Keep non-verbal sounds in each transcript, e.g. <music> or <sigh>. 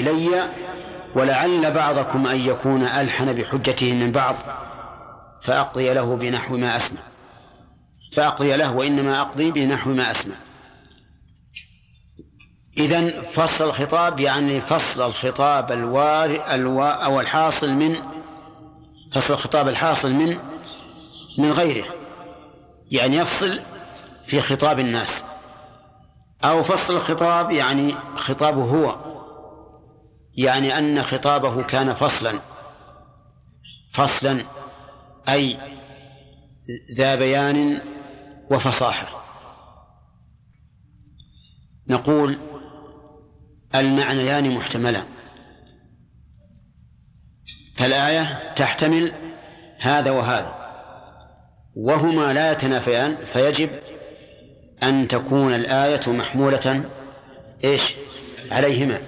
إلي ولعل بعضكم أن يكون ألحن بحجته من بعض فأقضي له بنحو ما أسمع. فأقضي له وإنما أقضي بنحو ما أسمع. إذن فصل الخطاب يعني فصل الخطاب الوار الوا أو الحاصل من فصل الخطاب الحاصل من من غيره. يعني يفصل في خطاب الناس. أو فصل الخطاب يعني خطابه هو. يعني أن خطابه كان فصلا. فصلا أي ذا بيان وفصاحة. نقول المعنيان محتملان. فالآية تحتمل هذا وهذا. وهما لا يتنافيان فيجب أن تكون الآية محمولة إيش؟ عليهما.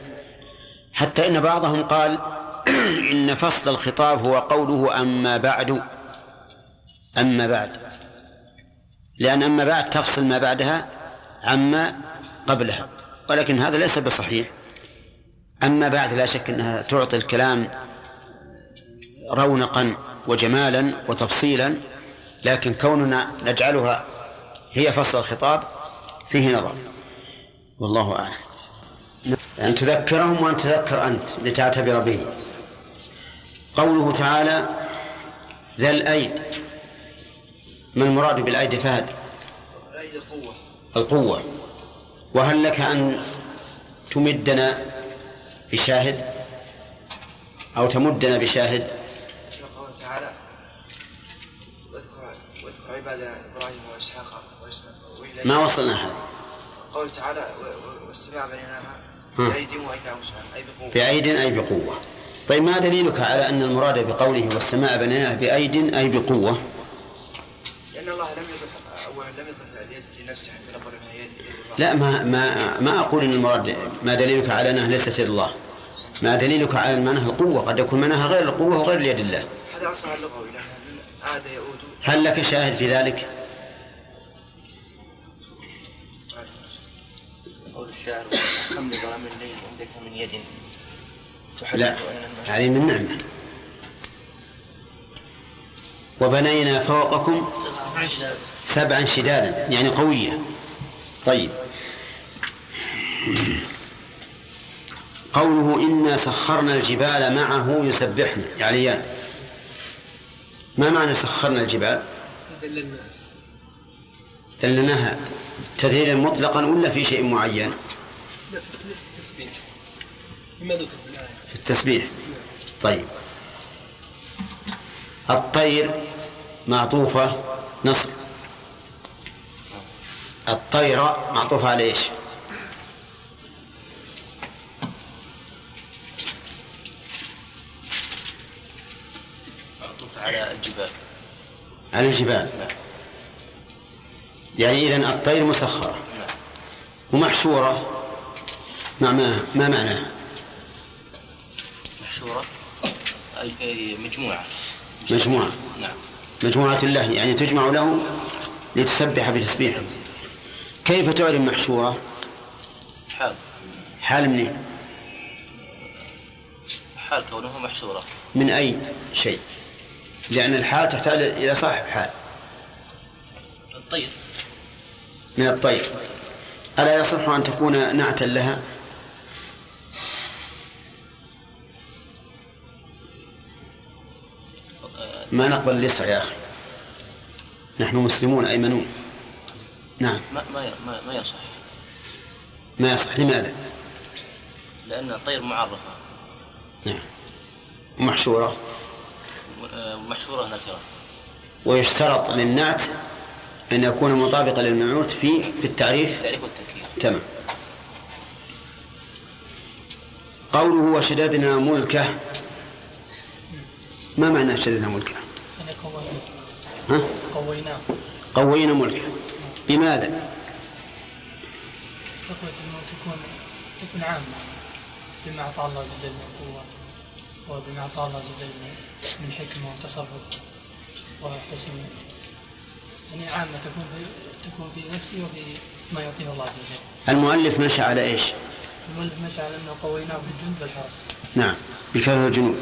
حتى إن بعضهم قال <clears throat> إن فصل الخطاب هو قوله أما بعد أما بعد. لأن أما بعد تفصل ما بعدها عما قبلها ولكن هذا ليس بصحيح. أما بعد لا شك أنها تعطي الكلام رونقا وجمالا وتفصيلا لكن كوننا نجعلها هي فصل الخطاب فيه نظر والله أعلم. أن تذكرهم وأن تذكر أنت لتعتبر به. قوله تعالى ذا الأيد. ما المراد بالأيد فهد؟ الأيد القوة. القوة. وهل لك أن تمدنا بشاهد؟ أو تمدنا بشاهد؟ قوله تعالى واذكر واذكر عبادنا إبراهيم وإسحاق ما وصلنا هذا؟ قوله تعالى والسماء بنيناها بأيد أي بقوة. طيب ما دليلك على أن المراد بقوله والسماء بنيناها بأيد أي بقوة؟ لأن الله لم يضف أولا لم يضف اليد لنفسه حتى نقول انها يد لا ما ما ما أقول أن المراد ما دليلك على أنها ليست يد الله. ما دليلك على معناها القوة قد يكون معناها غير القوة وغير يد الله هذا أصلها اللغوي عاد يعود هل لك شاهد في ذلك؟ الشاعر كم لظلام الليل عندك من يد؟ لا هذه من نعمة. وبنينا فوقكم سبعا شدادا يعني قوية. طيب. قوله إنا سخرنا الجبال معه يسبحن يعني ما معنى سخرنا الجبال؟ دللناها تذليلا مطلقا ولا في شيء معين؟ لا في التسبيح. فيما ذكر في الآية. في التسبيح. طيب. الطير معطوفة نصب. الطيرة معطوفة على إيش؟ معطوف على الجبال. على الجبال. يعني إذن الطير مسخرة ومحشورة. مع ما, ما معناها محشورة؟ أي أي مجموعة. مجموعة. نعم. مجموعة الله يعني تجمع له لتسبح بتسبيحه. كيف تعلم محشورة؟ حال. حال منين؟ حال كونه محشورة. من أي شيء؟ لأن الحال تحتاج إلى صاحب حال. الطير. من الطير. ألا يصح أن تكون نعتا لها؟ ما نقبل اليسع يا أخي. نحن مسلمون أيمنون. نعم. ما ما ما, يصح. ما يصح. لماذا؟ لأن الطير معرفة. نعم. محشورة آه، محشورة نكرة. ويشترط للنعت أن يكون مطابقا للمنعوت في في التعريف؟ التعريف والتركيب تمام. قوله وشددنا ملكه. ما معنى شددنا ملكه؟ يعني قويناه ها؟ قويناه قوينا ملكه. بماذا تقوية تكون تكون عامة. بما أعطى الله عز وجل من قوة وبما أعطى الله عز وجل من- من حكمة وتصرف وحسن يعني عامة تكون في تكون في نفسي وفي ما يعطيه الله عز وجل. المؤلف مشى على إيش؟ المؤلف مشى على أنه قويناه بالجند والحرس. نعم بكثرة الجنود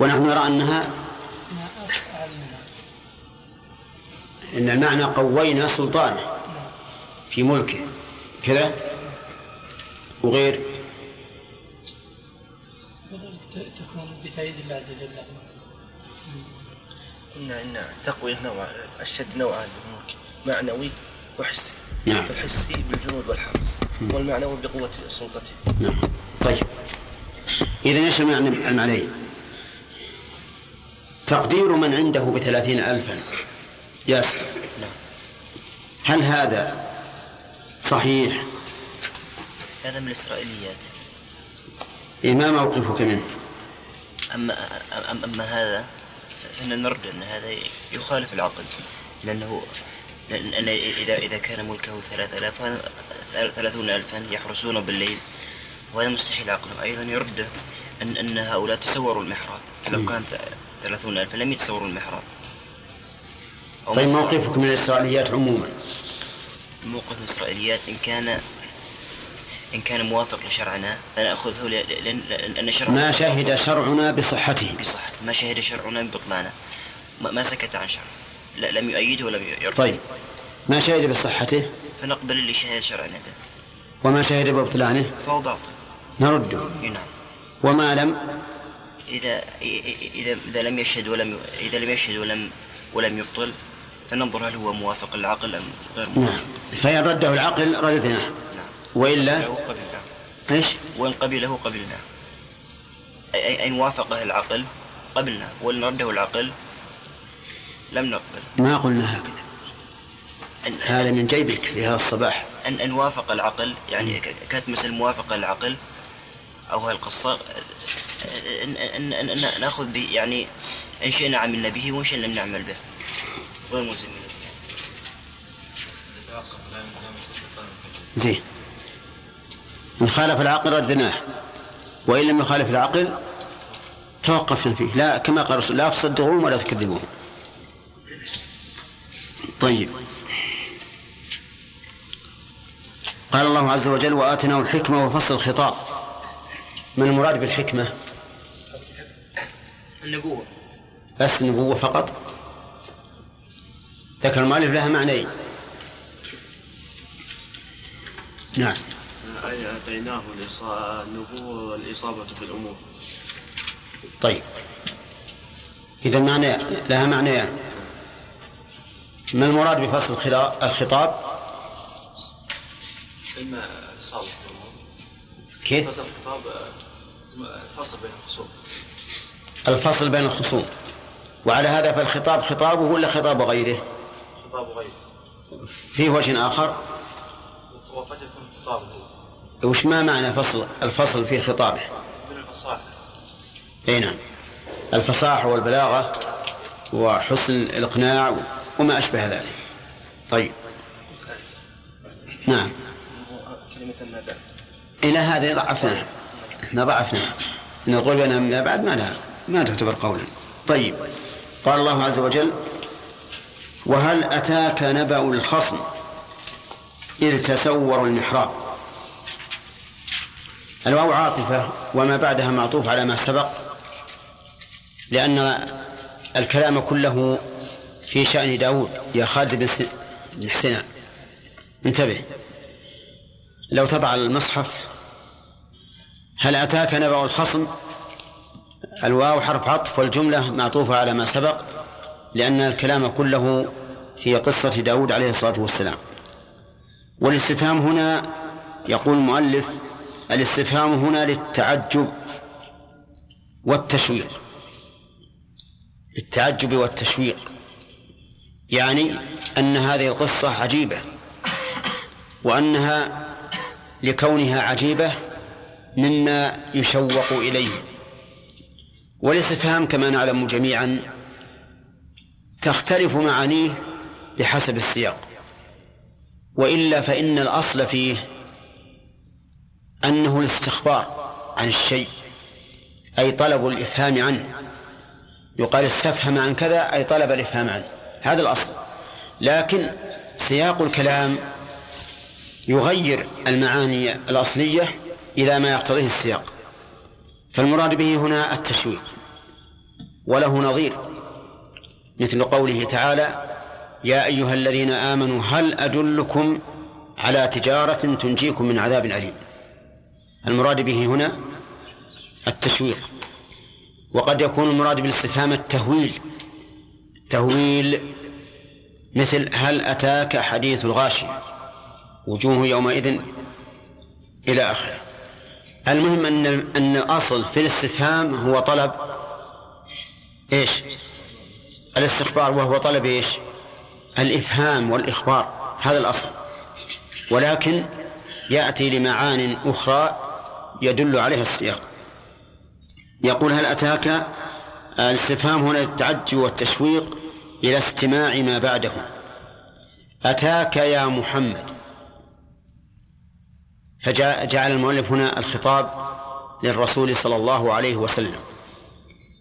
ونحن نرى أنها إن المعنى قوينا سلطانه في ملكه. كذا؟ وغير؟ تكون بتأييد الله عز وجل. له. قلنا إن تقوية نوع اشد نوعان بالملك معنوي وحسي. نعم. الحسي بالجنود والحرس. والمعنوي بقوة سلطته. نعم. طيب. إذا إيش المعنى المعنيين؟ تقدير من عنده بثلاثين ألفا. ياسر. هل هذا صحيح؟ هذا من الإسرائيليات. إيه ما موقفك منه؟ أما, أما هذا؟ فإن نرد أن هذا يخالف العقل لأنه لأن إذا إذا كان ملكه ثلاثة آلاف ثلاثون ألفا يحرسون بالليل وهذا مستحيل عقله أيضا يرده أن أن هؤلاء تسوروا المحراب. فلو كان ثلاثون ألفا لم يتسوروا المحراب. طيب موقفك من الإسرائيليات عموما؟ موقف الإسرائيليات إن كان إن كان موافق لشرعنا فنأخذه لأن لأن شرعنا ما شهد شرعنا بصحته. بصحة ما شهد شرعنا ببطلانه. ما, سكت عن شرع لا لم يؤيده ولم يرفض طيب. ما شهد بصحته؟ فنقبل اللي شهد شرعنا به. وما شهد ببطلانه؟ فهو باطل. نرده نعم. وما لم؟ إذا إذا إذا لم يشهد ولم إذا لم يشهد ولم ولم يبطل فننظر هل هو موافق للعقل أم غير موافق. نعم. فإن رده العقل رددناه. وإلا؟ له قبلناه إيش؟ وإن قبله قبلناه أي- أي إن وافقه العقل قبلنا. وإن رده العقل لم نقبل. ما قلنا هكذا. أن هذا من جيبك في هذا الصباح. أن أن وافق العقل يعني كانت مثل موافقة العقل أو هالقصة أن أن أن أن نأخذ به يعني إن شئنا عملنا به وإن شئنا لم نعمل به. غير ملزمين زين. إن خالف العقل ردناه وإن لم يخالف العقل توقفنا فيه. لا كما قال لا تصدقوهم ولا تكذبوهم طيب. قال الله عز وجل وآتناه الحكمة وفصل الخطاب. ما المراد بالحكمة؟ النبوة. بس النبوة فقط؟ ذكر المؤلف لها معنيين. نعم. أي أتيناه النبوة والإصابة في الأمور طيب. إذا معنى لها معنيان ما المراد بفصل الخطاب؟ إما في الأمور كيف؟ فصل الخطاب آه، فصل بين الخصوم. الفصل بين الخصوم. وعلى هذا فالخطاب خطابه ولا خطاب غيره؟ خطاب غيره. فيه وجه آخر؟ وقد يكون خطابه. وش ما معنى فصل الفصل في خطابه؟ من الفصاحة أي نعم. الفصاحة والبلاغة وحسن الإقناع وما أشبه ذلك. طيب. نعم. كلمة ما بعد إلى هذا ضعفناه إحنا ضعفناه نقول بأنها ما بعد ما لها ما تعتبر قولا. طيب. قال الله عز وجل وهل أتاك نبأ الخصم إذ تسوروا المحراب؟ الواو عاطفة وما بعدها معطوف على ما سبق لأن الكلام كله في شأن داود. يا خالد بن حسنان انتبه. لو تضع المصحف هل أتاك نبأ الخصم؟ الواو حرف عطف والجملة معطوفة على ما سبق لأن الكلام كله في قصة داود عليه الصلاة والسلام. والاستفهام هنا يقول المؤلف الاستفهام هنا للتعجب والتشويق. التعجب والتشويق. يعني أن هذه القصة عجيبة وأنها لكونها عجيبة مما يشوق إليه. والاستفهام كما نعلم جميعا تختلف معانيه بحسب السياق. وإلا فإن الأصل فيه أنه الاستخبار عن الشيء أي طلب الإفهام عنه. يقال استفهم عن كذا أي طلب الإفهام عنه. هذا الأصل. لكن سياق الكلام يغير المعاني الأصلية إلى ما يقتضيه السياق. فالمراد به هنا التشويق وله نظير. مثل قوله تعالى يا أيها الذين آمنوا هل أدلكم على تجارة تنجيكم من عذاب أليم؟ المراد به هنا التشويق. وقد يكون المراد بالاستفهام التهويل. تهويل مثل هل أتاك حديث الغاشية وجوه يومئذ إلى آخره. المهم أن أن الأصل في الاستفهام هو طلب إيش؟ الاستخبار وهو طلب إيش؟ الإفهام والإخبار. هذا الأصل. ولكن يأتي لمعان أخرى يدل عليها السياق. يقول هل أتاك الاستفهام هنا التعجي والتشويق إلى استماع ما بعده؟ أتاك يا محمد. فجعل المؤلف هنا الخطاب للرسول صلى الله عليه وسلم.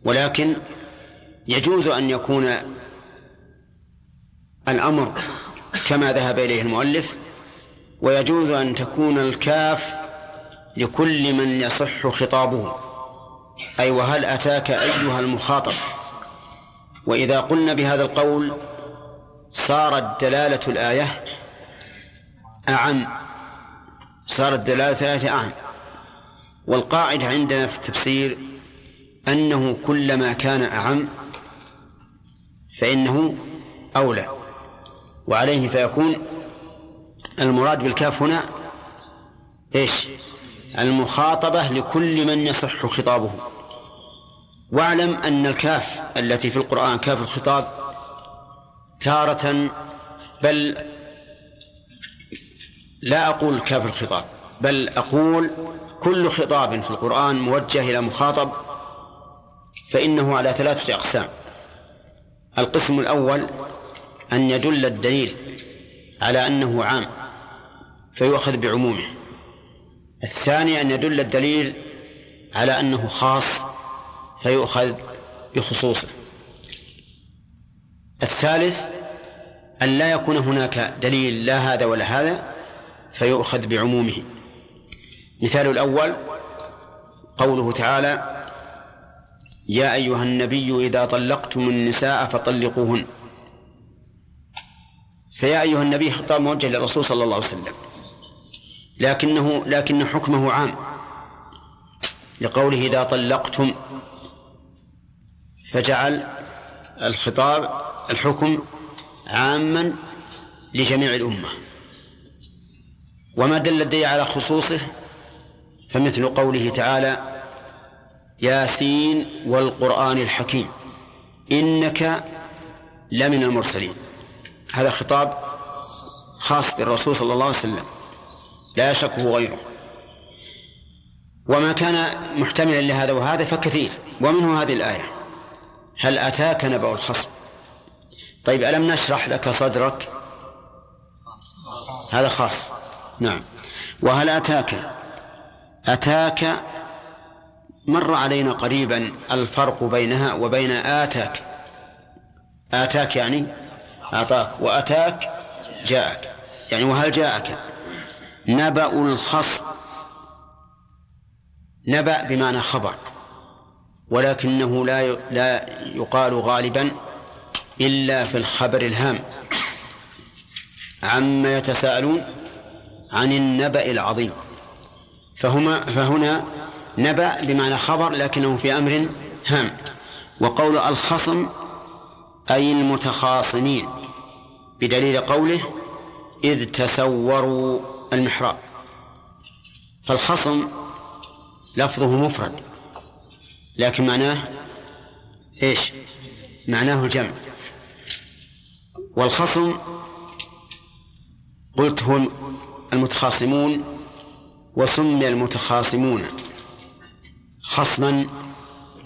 ولكن يجوز أن يكون الأمر كما ذهب إليه المؤلف ويجوز أن تكون الكاف لكل من يصح خطابه. أي وهل أتاك أيها المخاطب؟ وإذا قلنا بهذا القول صارت دلالة الآية أعم. صارت دلالة الآية أعم. والقاعدة عندنا في التفسير أنه كلما كان أعم فإنه أولى. وعليه فيكون المراد بالكاف هنا إيش؟ المخاطبة لكل من يصح خطابه. واعلم أن الكاف التي في القرآن كاف الخطاب تارة بل لا أقول كاف الخطاب بل أقول كل خطاب في القرآن موجه إلى مخاطب فإنه على ثلاثة أقسام. القسم الأول أن يدل الدليل على أنه عام فيؤخذ بعمومه. الثاني أن يدل الدليل على أنه خاص فيؤخذ بخصوصه. الثالث أن لا يكون هناك دليل لا هذا ولا هذا فيؤخذ بعمومه. مثال الأول قوله تعالى يا أيها النبي إذا طلقتم النساء فطلقوهن. فيا أيها النبي خطاب موجه للرسول صلى الله عليه وسلم. لكنه لكن حكمه عام. لقوله إذا طلقتم فجعل الخطاب الحكم عاما لجميع الأمة. وما دل الدليل على خصوصه فمثل قوله تعالى ياسين والقرآن الحكيم إنك لمن المرسلين. هذا خطاب خاص بالرسول صلى الله عليه وسلم. لا يشكه غيره. وما كان محتملا لهذا وهذا فكثير ومنه هذه الآية هل أتاك نبأ الخصم؟ طيب ألم نشرح لك صدرك؟ هذا خاص. نعم. وهل أتاك؟ أتاك مر علينا قريبا الفرق بينها وبين آتاك. آتاك يعني أعطاك وأتاك جاءك. يعني وهل جاءك؟ نبأ الخصم. نبأ بمعنى خبر. ولكنه لا لا يقال غالبا إلا في الخبر الهام. عما يتساءلون عن النبأ العظيم. فهما فهنا نبأ بمعنى خبر لكنه في أمر هام. وقول الخصم أي المتخاصمين بدليل قوله إذ تسوروا. المحراب. فالخصم لفظه مفرد لكن معناه إيش؟ معناه الجمع. والخصم قلت هم المتخاصمون وسمي المتخاصمون خصما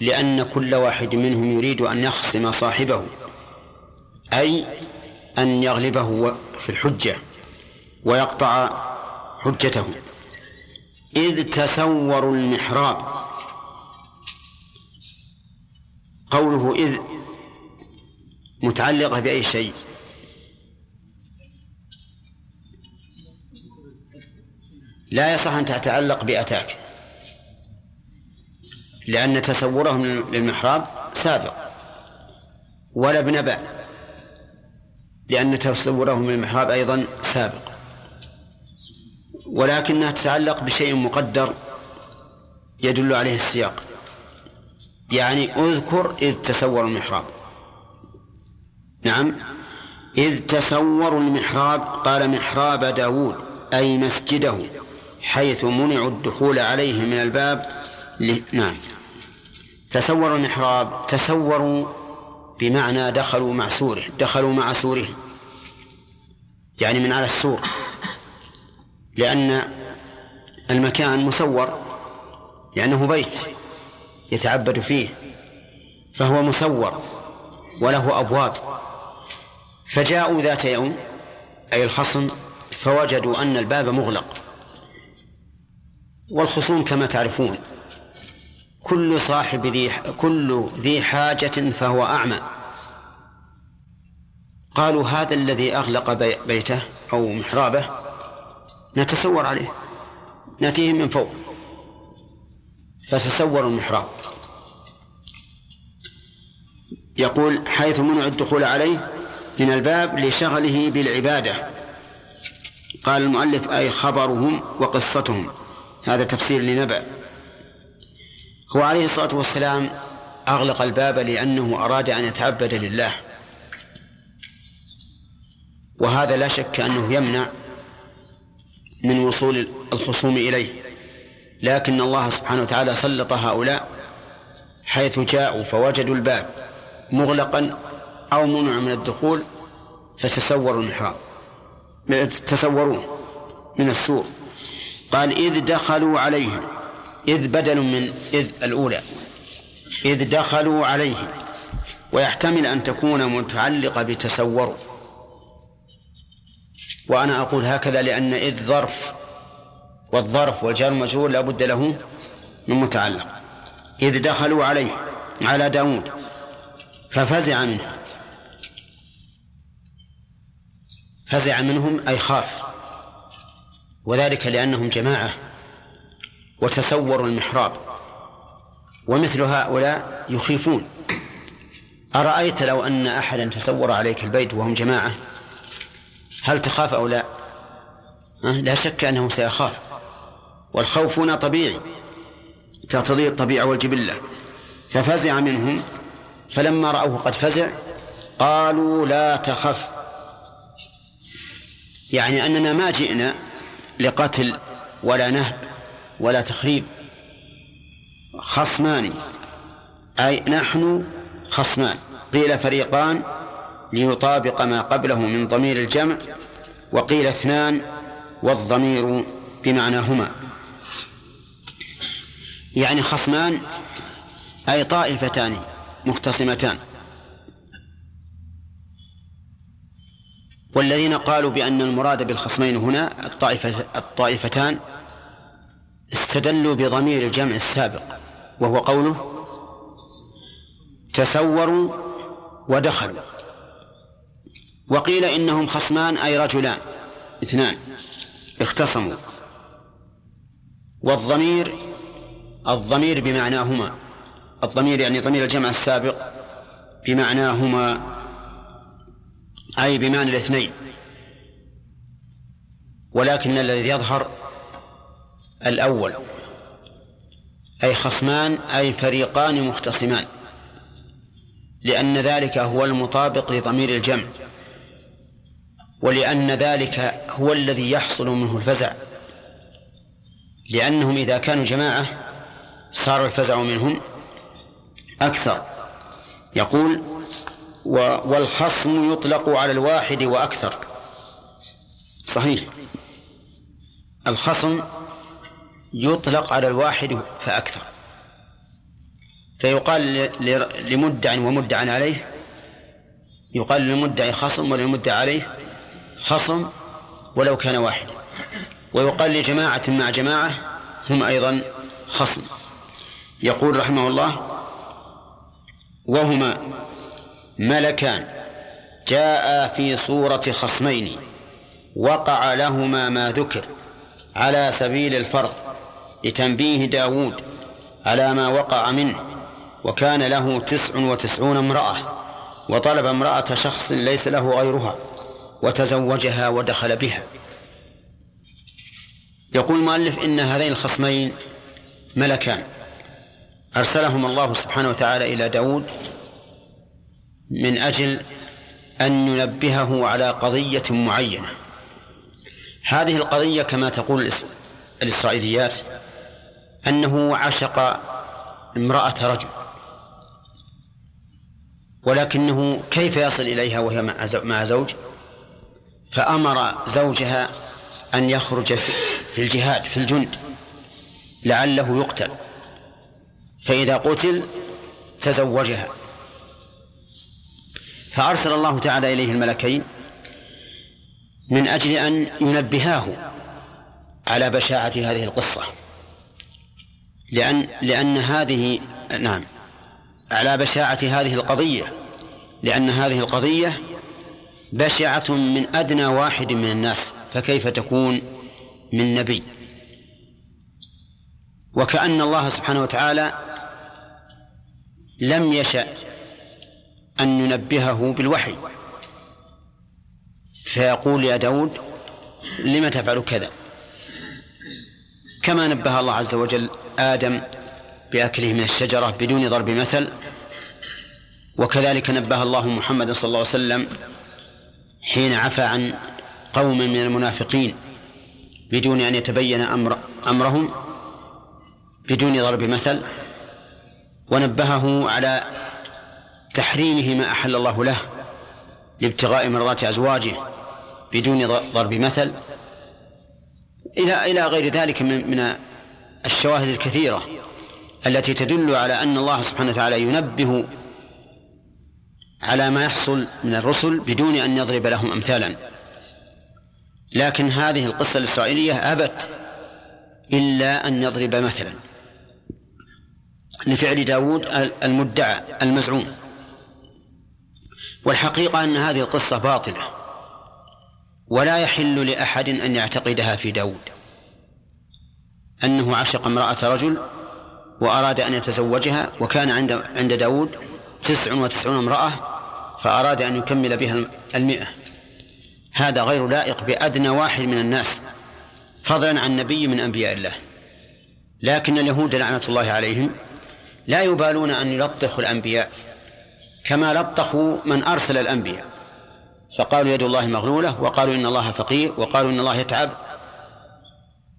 لأن كل واحد منهم يريد أن يخصم صاحبه أي أن يغلبه في الحجة ويقطع حجته. إذ تسوروا المحراب. قوله إذ متعلقة بأي شيء؟ لا يصح أن تتعلق بأتاك. لأن تصورهم للمحراب سابق. ولا بنبأ. لأن تصورهم للمحراب أيضا سابق. ولكنها تتعلق بشيء مقدر يدل عليه السياق. يعني اذكر إذ تسوروا المحراب. نعم. إذ تسوروا المحراب قال محراب داود أي مسجده حيث منعوا الدخول عليه من الباب ل... نعم. تسوروا المحراب تسوروا بمعنى دخلوا مع سوره دخلوا مع سوره يعني من على السور. لأن المكان مسور لأنه بيت يتعبد فيه فهو مسور وله أبواب. فجاءوا ذات يوم أي الخصم فوجدوا أن الباب مغلق. والخصوم كما تعرفون كل صاحب ذي كل ذي حاجة فهو أعمى. قالوا هذا الذي أغلق بيته أو محرابه نتسور عليه. نأتيه من فوق. فتسوروا المحراب. يقول حيث منع الدخول عليه من الباب لشغله بالعبادة. قال المؤلف أي خبرهم وقصتهم. هذا تفسير لنبأ. هو عليه الصلاة والسلام أغلق الباب لأنه أراد أن يتعبد لله. وهذا لا شك أنه يمنع من وصول الخصوم إليه. لكن الله سبحانه وتعالى سلط هؤلاء حيث جاءوا فوجدوا الباب مغلقا أو منع من الدخول فتسوروا المحراب. تسوروه من السور قال إذ دخلوا عليه إذ بدل من إذ الأولى. إذ دخلوا عليه ويحتمل أن تكون متعلقة بتسوروا. وأنا أقول هكذا لأن إذ ظرف والظرف والجار المجرور لا بد له من متعلق. إذ دخلوا عليه على داود ففزع منه. فزع منهم أي خاف. وذلك لأنهم جماعة وتسوروا المحراب. ومثل هؤلاء يخيفون. أرأيت لو أن أحدا تسور عليك البيت وهم جماعة؟ هل تخاف أو لا؟ لا شك أنه سيخاف. والخوف هنا طبيعي. تقتضيه الطبيعة والجبلة. ففزع منهم. فلما رأوه قد فزع قالوا لا تخف. يعني أننا ما جئنا لقتل ولا نهب ولا تخريب. خصمان. أي نحن خصمان. قيل فريقان ليطابق ما قبله من ضمير الجمع وقيل اثنان والضمير بمعناهما. يعني خصمان أي طائفتان مختصمتان. والذين قالوا بأن المراد بالخصمين هنا الطائفة الطائفتان استدلوا بضمير الجمع السابق وهو قوله تسوروا ودخلوا. وقيل إنهم خصمان أي رجلان. اثنان. اختصموا. والضمير الضمير بمعناهما. الضمير يعني ضمير الجمع السابق بمعناهما أي بمعنى الاثنين. ولكن الذي يظهر الأول أي خصمان أي فريقان مختصمان. لأن ذلك هو المطابق لضمير الجمع. ولأن ذلك هو الذي يحصل منه الفزع. لأنهم إذا كانوا جماعة صار الفزع منهم أكثر. يقول والخصم يطلق على الواحد وأكثر. صحيح. الخصم يطلق على الواحد فأكثر. فيقال لمدع ومدع عليه يقال للمدعي خصم وللمدع عليه خصم ولو كان واحدا ويقال لجماعة مع جماعة هم أيضا خصم. يقول رحمه الله وهما ملكان جاء في صورة خصمين وقع لهما ما ذكر على سبيل الفرض لتنبيه داود على ما وقع منه وكان له تسع وتسعون امرأة وطلب امرأة شخص ليس له غيرها. وتزوجها ودخل بها. يقول المؤلف إن هذين الخصمين ملكان. أرسلهم الله سبحانه وتعالى إلى داود من أجل أن ينبهه على قضية معينة. هذه القضية كما تقول الإسرائيليات أنه عشق امرأة رجل ولكنه كيف يصل إليها وهي مع زوج؟ فأمر زوجها أن يخرج في الجهاد في الجند لعله يقتل. فإذا قتل تزوجها. فأرسل الله تعالى إليه الملكين من أجل أن ينبهاه على بشاعة هذه القصة. لأن لأن هذه نعم على بشاعة هذه القضية. لأن هذه القضية بشعة من أدنى واحد من الناس فكيف تكون من نبي؟ وكأن الله سبحانه وتعالى لم يشأ أن ينبهه بالوحي. فيقول يا داود لم تفعل كذا؟ كما نبه الله عز وجل آدم بأكله من الشجرة بدون ضرب مثل وكذلك نبه الله محمد صلى الله عليه وسلم حين عفى عن قوم من المنافقين بدون أن يتبين أمر أمرهم بدون ضرب مثل ونبهه على تحريمه ما أحل الله له لابتغاء مرضات أزواجه بدون ضرب مثل. إلى إلى غير ذلك من من الشواهد الكثيرة التي تدل على أن الله سبحانه وتعالى ينبه على ما يحصل من الرسل بدون أن يضرب لهم أمثالا. لكن هذه القصة الإسرائيلية أبت إلا أن يضرب مثلا. لفعل داود المدعى المزعوم. والحقيقة أن هذه القصة باطلة. ولا يحل لأحد أن يعتقدها في داود. أنه عشق امرأة رجل وأراد أن يتزوجها وكان عند عند داود تسع وتسعون امرأة فأراد أن يكمل بها المئة. هذا غير لائق بأدنى واحد من الناس فضلا عن نبي من أنبياء الله. لكن اليهود لعنة الله عليهم لا يبالون أن يلطخوا الأنبياء كما لطخوا من أرسل الأنبياء. فقالوا يد الله مغلولة وقالوا إن الله فقير وقالوا إن الله يتعب.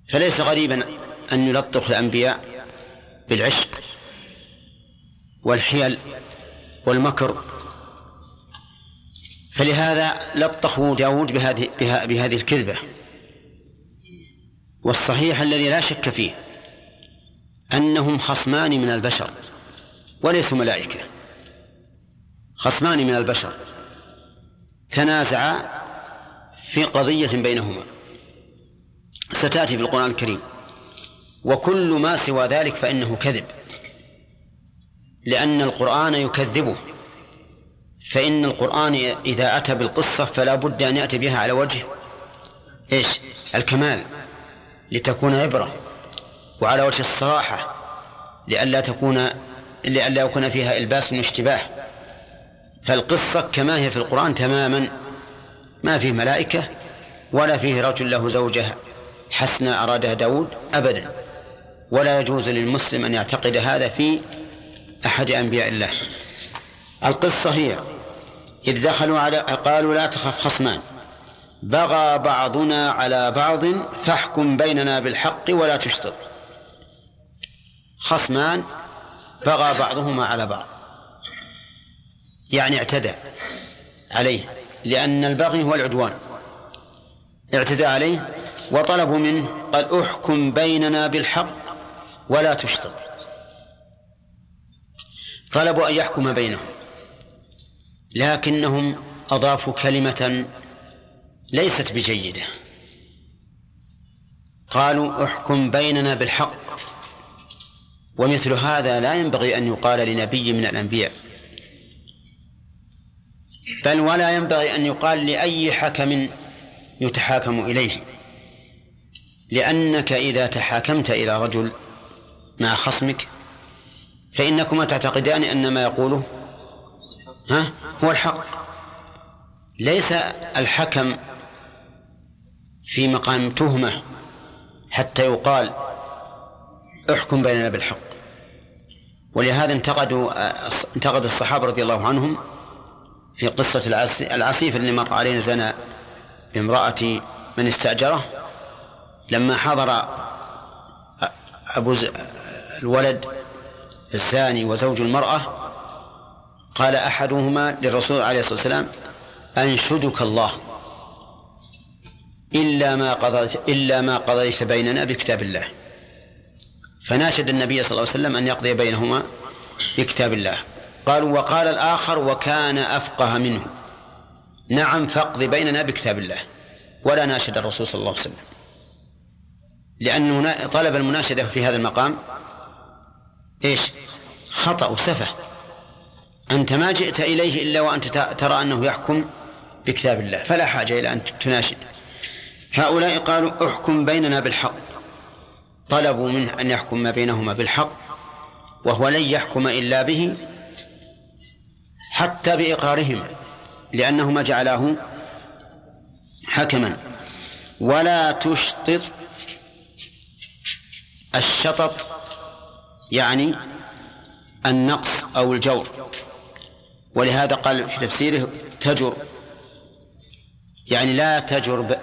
فليس غريبا أن يلطخ الأنبياء بالعشق والحيل والمكر فلهذا لطخوا داود بهذه, بهذه الكذبة. والصحيح الذي لا شك فيه أنهم خصمان من البشر وليسوا ملائكة. خصمان من البشر. تنازعا في قضية بينهما. ستأتي في القرآن الكريم. وكل ما سوى ذلك فإنه كذب. لأن القرآن يكذبه. فإن القرآن إذا أتى بالقصة فلا بد أن يأتي بها على وجه إيش؟ الكمال لتكون عبرة وعلى وجه الصراحة لئلا تكون لئلا يكون فيها إلباس واشتباه. فالقصة كما هي في القرآن تماما ما فيه ملائكة ولا فيه رجل له زوجة حسنة أرادها داود أبدا. ولا يجوز للمسلم أن يعتقد هذا في أحد أنبياء الله. القصة هي إذ دخلوا على قالوا لا تخف خصمان. بغى بعضنا على بعض فاحكم بيننا بالحق ولا تشطط خصمان بغى بعضهما على بعض. يعني اعتدى عليه لأن البغي هو العدوان. اعتدى عليه وطلبوا منه قال احكم بيننا بالحق ولا تشطط طلبوا أن يحكم بينهم. لكنهم أضافوا كلمة ليست بجيدة. قالوا احكم بيننا بالحق ومثل هذا لا ينبغي أن يقال لنبي من الأنبياء. بل ولا ينبغي أن يقال لأي حكم يتحاكم إليه لأنك إذا تحاكمت إلى رجل مع خصمك فإنكما تعتقدان أن ما يقوله ها؟ هو الحق. ليس الحكم في مقام تهمة حتى يقال احكم بيننا بالحق. ولهذا انتقدوا انتقد الصحابة رضي الله عنهم في قصة العصيف اللي مر علينا زنى بامرأة من استأجره. لما حضر أبو الولد الزاني وزوج المرأة قال أحدهما للرسول عليه الصلاة والسلام أنشدك الله إلا ما قضيت إلا ما قضيت بيننا بكتاب الله. فناشد النبي صلى الله عليه وسلم أن يقضي بينهما بكتاب الله. قالوا وقال الآخر وكان أفقه منه. نعم فاقض بيننا بكتاب الله. ولا ناشد الرسول صلى الله عليه وسلم. لأن طلب المناشدة في هذا المقام إيش؟ خطأ وسفه أنت ما جئت إليه إلا وأنت ترى أنه يحكم بكتاب الله فلا حاجة إلى أن تناشد هؤلاء قالوا احكم بيننا بالحق. طلبوا منه أن يحكم ما بينهما بالحق وهو لن يحكم إلا به حتى بإقرارهما لأنهما جعلاه حكما. ولا تشطط الشطط يعني النقص أو الجور. ولهذا قال في تفسيره تجر يعني لا تجر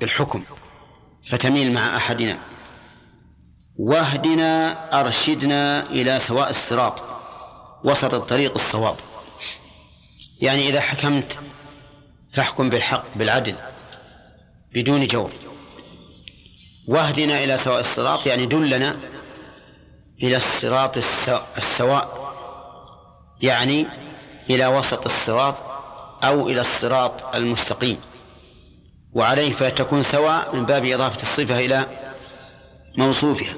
بالحكم فتميل مع أحدنا. واهدنا أرشدنا إلى سواء الصراط وسط الطريق الصواب. يعني إذا حكمت فاحكم بالحق بالعدل بدون جور. واهدنا إلى سواء الصراط يعني دلنا إلى الصراط السواء. يعني إلى وسط الصراط أو إلى الصراط المستقيم. وعليه فتكون سواء من باب إضافة الصفة إلى موصوفها.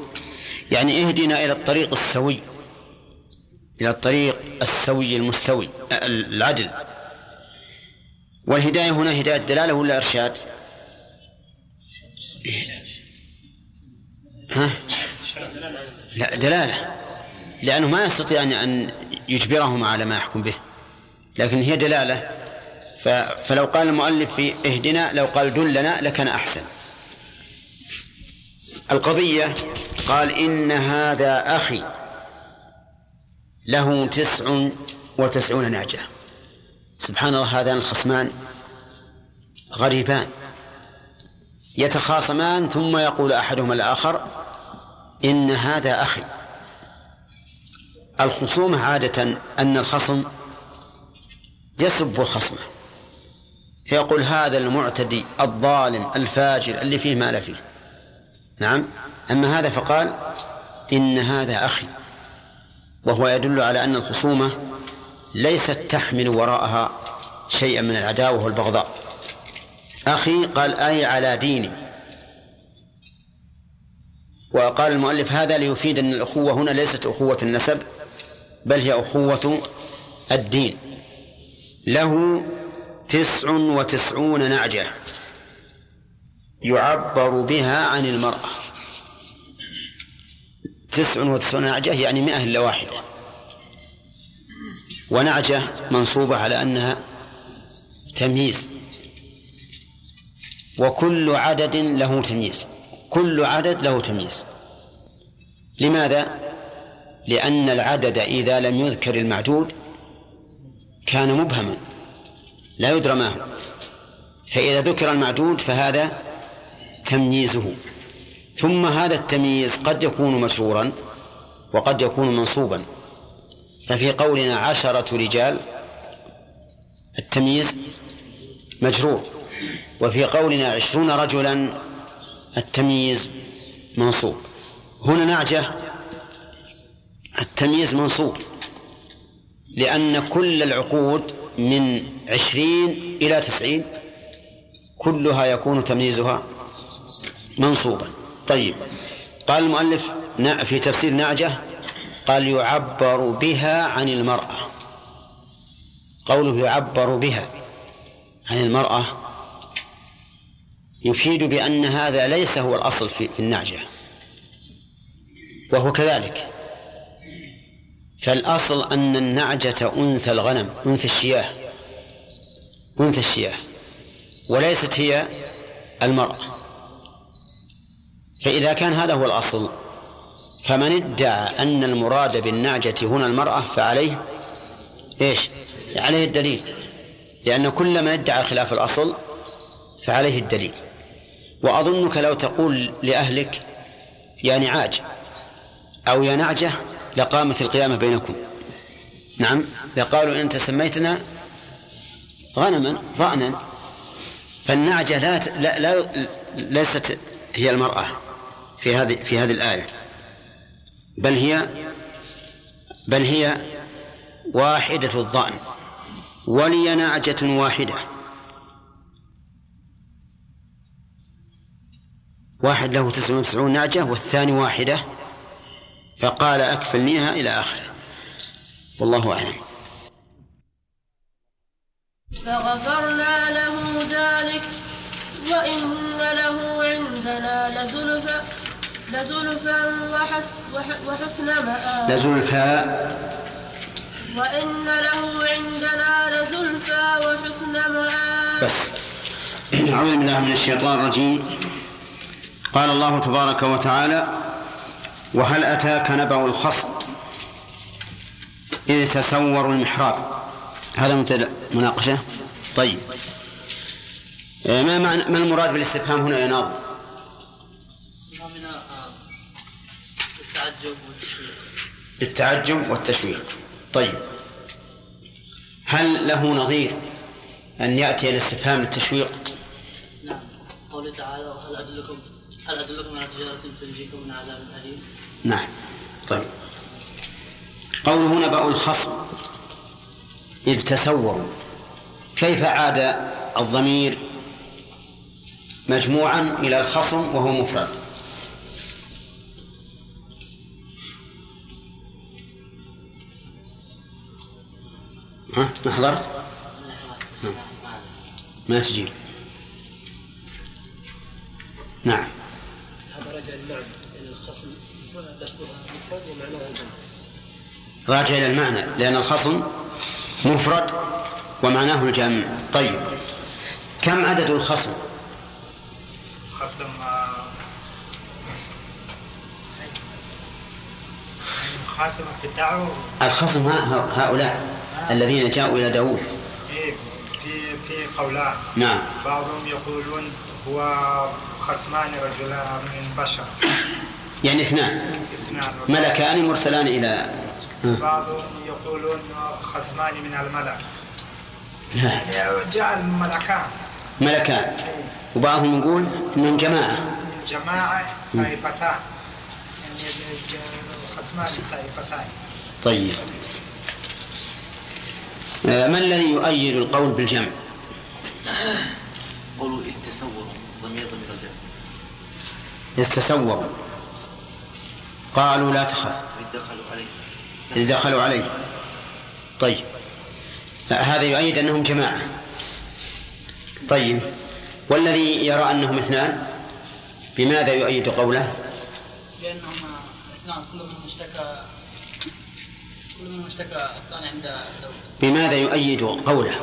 يعني اهدنا إلى الطريق السوي إلى الطريق السوي المستوي العدل. والهداية هنا هداية دلالة ولا إرشاد؟ ها؟ لا دلالة. لأنه ما يستطيع أن أن يجبرهم على ما يحكم به. لكن هي دلالة. فلو قال المؤلف في اهدنا لو قال دلنا لكان أحسن. القضية قال إن هذا أخي له تسع وتسعون نعجة سبحان الله هذان الخصمان غريبان. يتخاصمان ثم يقول أحدهما الآخر إن هذا أخي. الخصومة عادة أن الخصم يسب خصمه فيقول هذا المعتدي الظالم الفاجر اللي فيه ما لا فيه. نعم. أما هذا فقال إن هذا أخي. وهو يدل على أن الخصومة ليست تحمل وراءها شيئا من العداوة والبغضاء. أخي قال أي على ديني. وقال المؤلف هذا ليفيد أن الأخوة هنا ليست أخوة النسب بل هي أخوة الدين. له تسع وتسعون نعجة يعبر بها عن المرأة. تسع وتسعون نعجة يعني مئة إلا واحدة. ونعجة منصوبة على أنها تمييز. وكل عدد له تمييز. كل عدد له تمييز. لماذا؟ لأن العدد إذا لم يذكر المعدود كان مبهما. لا يدرى ما هو. فإذا ذكر المعدود فهذا تمييزه. ثم هذا التمييز قد يكون مشهورا وقد يكون منصوبا. ففي قولنا عشرة رجال التمييز مجرور. وفي قولنا عشرون رجلا التمييز منصوب. هنا نعجة التمييز منصوب. لأن كل العقود من عشرين إلى تسعين كلها يكون تمييزها منصوبا. طيب قال المؤلف في تفسير نعجة قال يعبر بها عن المرأة. قوله يعبر بها عن المرأة يفيد بأن هذا ليس هو الأصل في, النعجة وهو كذلك. فالأصل أن النعجة أنثى الغنم أنثى الشياه. أنثى الشياه. وليست هي المرأة. فإذا كان هذا هو الأصل فمن ادعى أن المراد بالنعجة هنا المرأة فعليه إيش؟ عليه الدليل. لأن كل من ادعى خلاف الأصل فعليه الدليل. وأظنك لو تقول لأهلك يا نعاج أو يا نعجة لقامت القيامة بينكم. نعم؟ لقالوا أنت سميتنا غنما ضأنا فالنعجة لا, لا, لا ليست هي المرأة في هذه في هذه الآية. بل هي بل هي واحدة الضأن ولي نعجة واحدة. واحد له تسعة وتسعون نعجة والثاني واحدة. فقال أكفلنيها إلى آخره. والله أعلم. فغفرنا له ذلك وإن له عندنا لزلفى لزلفى وحس وحسن مآب. لزلفى. وإن له عندنا لزلفى وحسن مآب. بس. أعوذ بالله من الشيطان الرجيم. قال الله تبارك وتعالى وهل أتاك نبأ الخصم؟ إذ تسوروا المحراب. هذا مناقشة؟ طيب. ما معنى ما المراد بالاستفهام هنا يا ناظم؟ استفهامنا التعجب والتشويق للتعجب والتشويق طيب. هل له نظير أن يأتي الاستفهام للتشويق؟ نعم. قوله تعالى وهل أدلكم هل أدلكم على تجارة تنجيكم من عذاب أليم؟ نعم. طيب. قوله نبأ الخصم. إذ تسوروا. كيف عاد الضمير مجموعا إلى الخصم وهو مفرد؟ ها؟ ما حضرت؟ ما تجيب. نعم. الخصم. مفرد ومعناها الجمع راجع إلى المعنى. لأن الخصم مفرد ومعناه الجمع. طيب. كم عدد الخصم؟ خصم خاصم في الدعوة. الخصم هؤلاء الذين جاءوا إلى داود إيه في في قولان. نعم. بعضهم يقولون هو خصمان رجلان من بشر. يعني اثنان. اثنان. ملكان مرسلان إلى بعضهم يقولون خصمان من الملك. يعني جاء الملكان ملكان. وبعضهم يقول انهم جماعة. جماعة طائفتان. يعني خصمان طائفتان. طيب. آه، ما الذي يؤيد القول بالجمع؟ قولوا إذ تسوروا ضمير قالوا لا تخف. إذ دخلوا عليه. إذ دخلوا عليه. طيب. لا، هذا يؤيد أنهم جماعة. طيب. والذي يرى أنهم اثنان بماذا يؤيد قوله؟ لأنهم اثنان كل منهم اشتكى كل منهم اشتكى الثاني عند داود. بماذا يؤيد قوله؟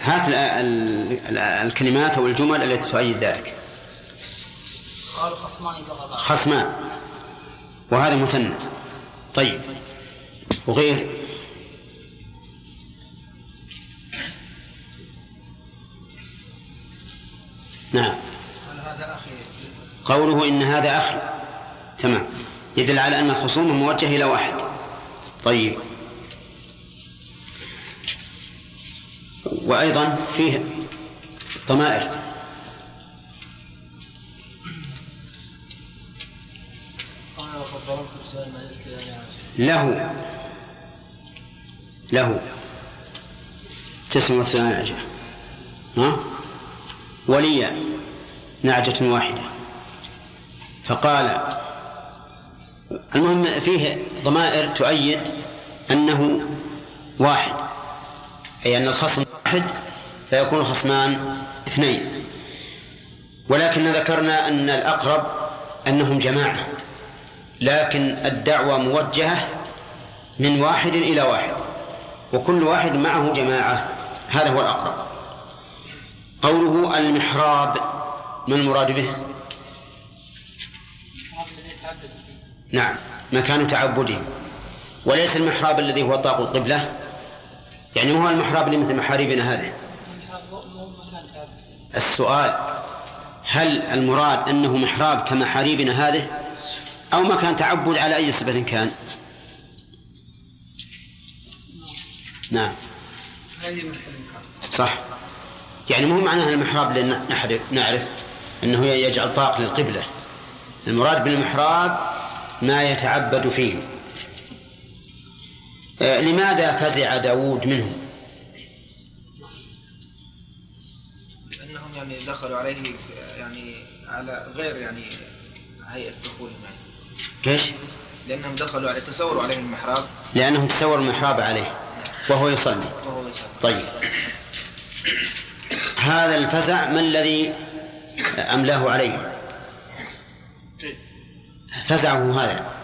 هات ال- ال- ال- الكلمات أو الجمل التي تؤيد ذلك. قالوا خصمان بغضاء خصمان. وهذا مثنى. طيب. وغير. نعم. هذا أخي. قوله إن هذا أخي. تمام. يدل على أن الخصوم موجه إلى واحد. طيب. وأيضا فيه ضمائر. له. له. تسع وتسعون نعجة ها؟ ولي نعجة واحدة. فقال المهم فيه ضمائر تؤيد أنه واحد أي أن الخصم واحد فيكون الخصمان اثنين. ولكن ذكرنا أن الأقرب أنهم جماعة لكن الدعوة موجهة من واحد إلى واحد وكل واحد معه جماعة هذا هو الأقرب. قوله المحراب ما المراد به؟ نعم مكان تعبدهم وليس المحراب الذي هو طاق القبلة؟ يعني ما هو المحراب اللي مثل محاريبنا هذه؟ السؤال هل المراد أنه محراب كمحاريبنا هذه؟ أو مكان تعبد على أي صفة كان؟ نعم. صح. يعني مو معناها المحراب اللي نحرف نعرف أنه يجعل طاق للقبلة. المراد بالمحراب ما يتعبد فيه. لماذا فزع داود منهم؟ لأنهم يعني دخلوا عليه يعني على غير يعني هيئة دخولهم يعني. كيش لأنهم دخلوا عليه تصوروا عليه المحراب. لأنهم تصوروا المحراب عليه وهو يصلي. وهو يصلي. طيب. هذا الفزع ما الذي أملاه عليه؟ فزعه هذا.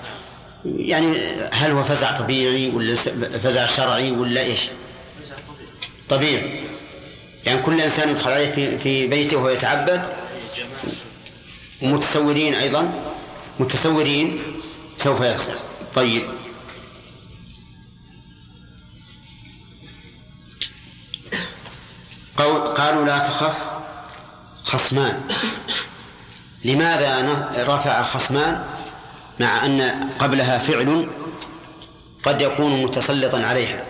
يعني هل هو فزع طبيعي ولا فزع شرعي ولا إيش؟ طبيعي. يعني كل إنسان يدخل عليه في في بيته وهو يتعبد. ومتسورين أيضا. متسورين سوف يفزع. طيب. قالوا لا تخف خصمان. لماذا رفع خصمان؟ مع أن قبلها فعل قد يكون متسلطا عليها.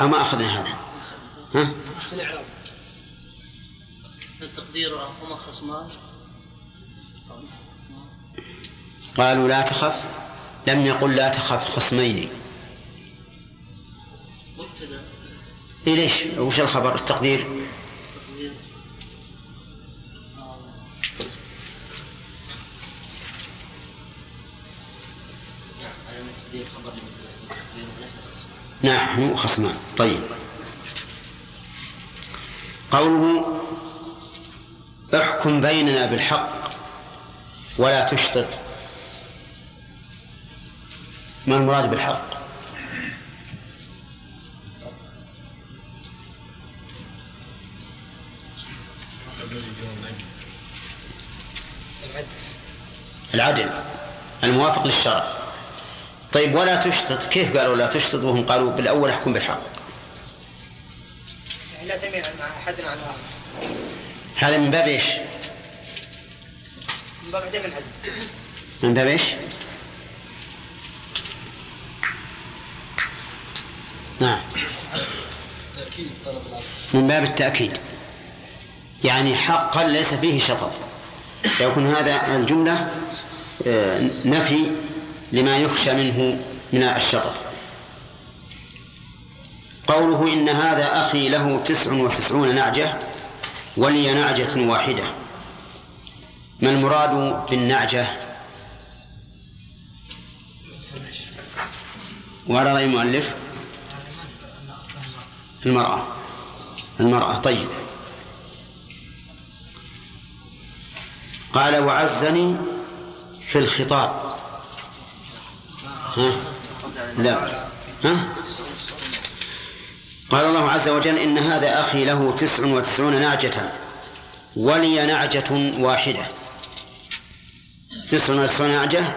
أما أخذنا هذا. ها؟ التقدير هما خصمان؟ قالوا لا تخف. لم يقل لا تخف خصمين. إيه ليش؟ وش الخبر؟ التقدير؟ نحن خصمان. طيب. قوله احكم بيننا بالحق ولا تشطط ما المراد بالحق؟ العدل. الموافق للشرع. طيب ولا تشطط كيف قالوا لا تشطط وهم قالوا بالأول احكم بالحق. يعني لا تميل مع أحد عن الآخر هذا من باب إيش؟ من باب عدم العدل. من باب إيش؟ نعم. تأكيد طلب العدل. من باب التأكيد. يعني حقا ليس فيه شطط. يكون هذا الجملة آه، نفي لما يخشى منه من الشطط. قوله إن هذا أخي له تسع وتسعون نعجة ولي نعجة واحدة. ما المراد بالنعجة؟ وعلى رأي المؤلف؟ المرأة. المرأة طيب. قال وعزني في الخطاب. ها؟ لا. ها؟ قال الله عز وجل إن هذا أخي له تسع وتسعون نعجة ولي نعجة واحدة. تسع وتسعون نعجة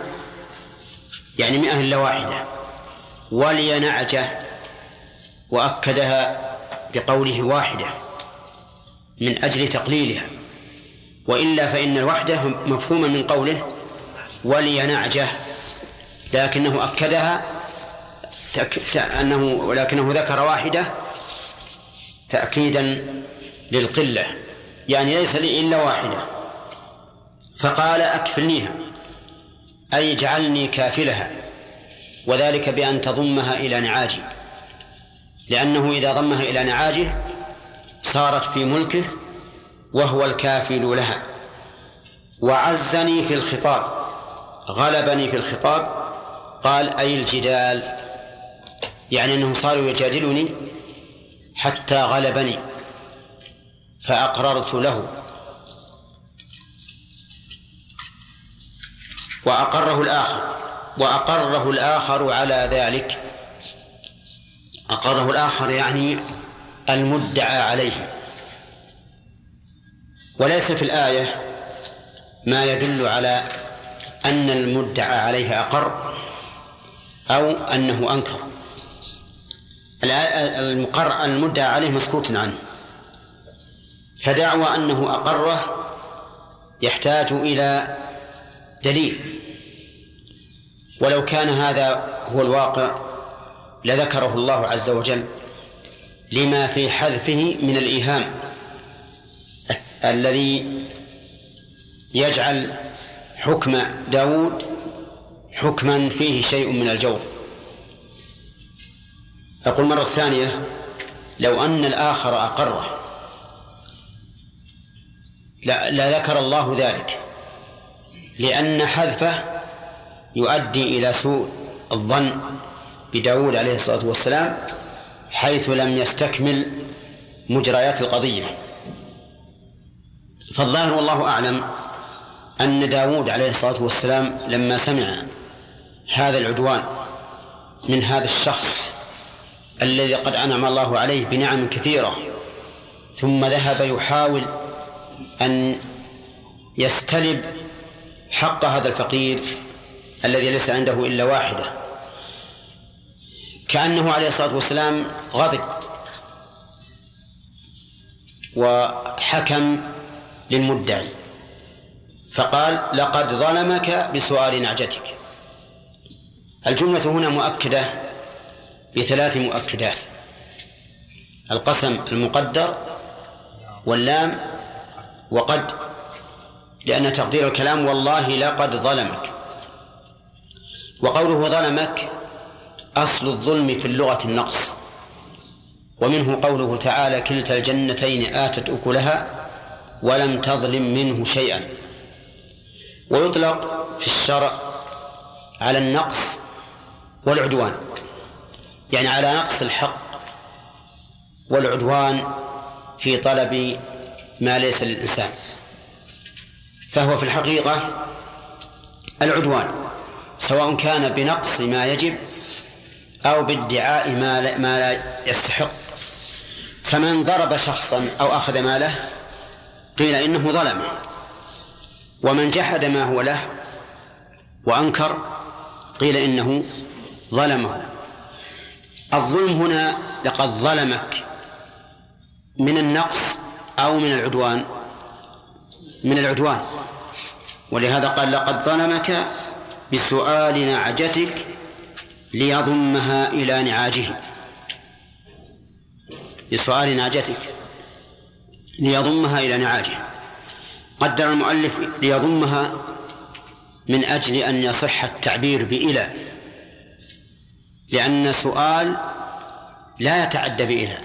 يعني مئة إلا واحدة. ولي نعجة وأكدها بقوله واحدة من أجل تقليلها. وإلا فإن الوحدة مفهوما من قوله ولي نعجة لكنه أكدها. أنه ولكنه ذكر واحدة تأكيدا للقلة يعني ليس لي إلا واحدة فقال أكفلنيها أي اجعلني كافلها وذلك بأن تضمها إلى نعاجي لأنه إذا ضمها إلى نعاجه صارت في ملكه وهو الكافل لها وعزني في الخطاب غلبني في الخطاب قال أي الجدال؟ يعني أنهم صاروا يجادلني حتى غلبني فأقررت له. وأقره الآخر وأقره الآخر على ذلك. أقره الآخر يعني المدعى عليه. وليس في الآية ما يدل على أن المدعى عليه أقر. أو أنه أنكر. المقر المدعى عليه مسكوت عنه. فدعوى أنه أقره يحتاج إلى دليل. ولو كان هذا هو الواقع لذكره الله عز وجل لما في حذفه من الإيهام الذي يجعل حكم داود حكما فيه شيء من الجور. أقول مرة ثانية لو أن الآخر أقره لذكر الله ذلك لأن حذفه يؤدي إلى سوء الظن بداود عليه الصلاة والسلام حيث لم يستكمل مجريات القضية. فالظاهر والله أعلم أن داود عليه الصلاة والسلام لما سمع هذا العدوان من هذا الشخص الذي قد أنعم الله عليه بنعم كثيرة ثم ذهب يحاول أن يستلب حق هذا الفقير الذي ليس عنده إلا واحدة. كأنه عليه الصلاة والسلام غضب وحكم للمدعي فقال لقد ظلمك بسؤال نعجتك. الجملة هنا مؤكدة بثلاث مؤكدات. القسم المقدر واللام وقد لأن تقدير الكلام والله لقد ظلمك. وقوله ظلمك أصل الظلم في اللغة النقص. ومنه قوله تعالى كلتا الجنتين آتت أكلها ولم تظلم منه شيئا. ويطلق في الشرع على النقص والعدوان. يعني على نقص الحق والعدوان في طلب ما ليس للإنسان. فهو في الحقيقة العدوان سواء كان بنقص ما يجب أو بادعاء ما لا, ما لا يستحق. فمن ضرب شخصا أو أخذ ماله قيل إنه ظلمه. ومن جحد ما هو له وأنكر قيل إنه ظلمه الظلم هنا لقد ظلمك من النقص أو من العدوان. من العدوان. ولهذا قال لقد ظلمك بسؤال نعجتك ليضمها إلى نعاجه. بسؤال نعجتك ليضمها إلى نعاجه. قدر المؤلف ليضمها من أجل أن يصح التعبير بإلى. لأن سؤال لا يتعدى بإلى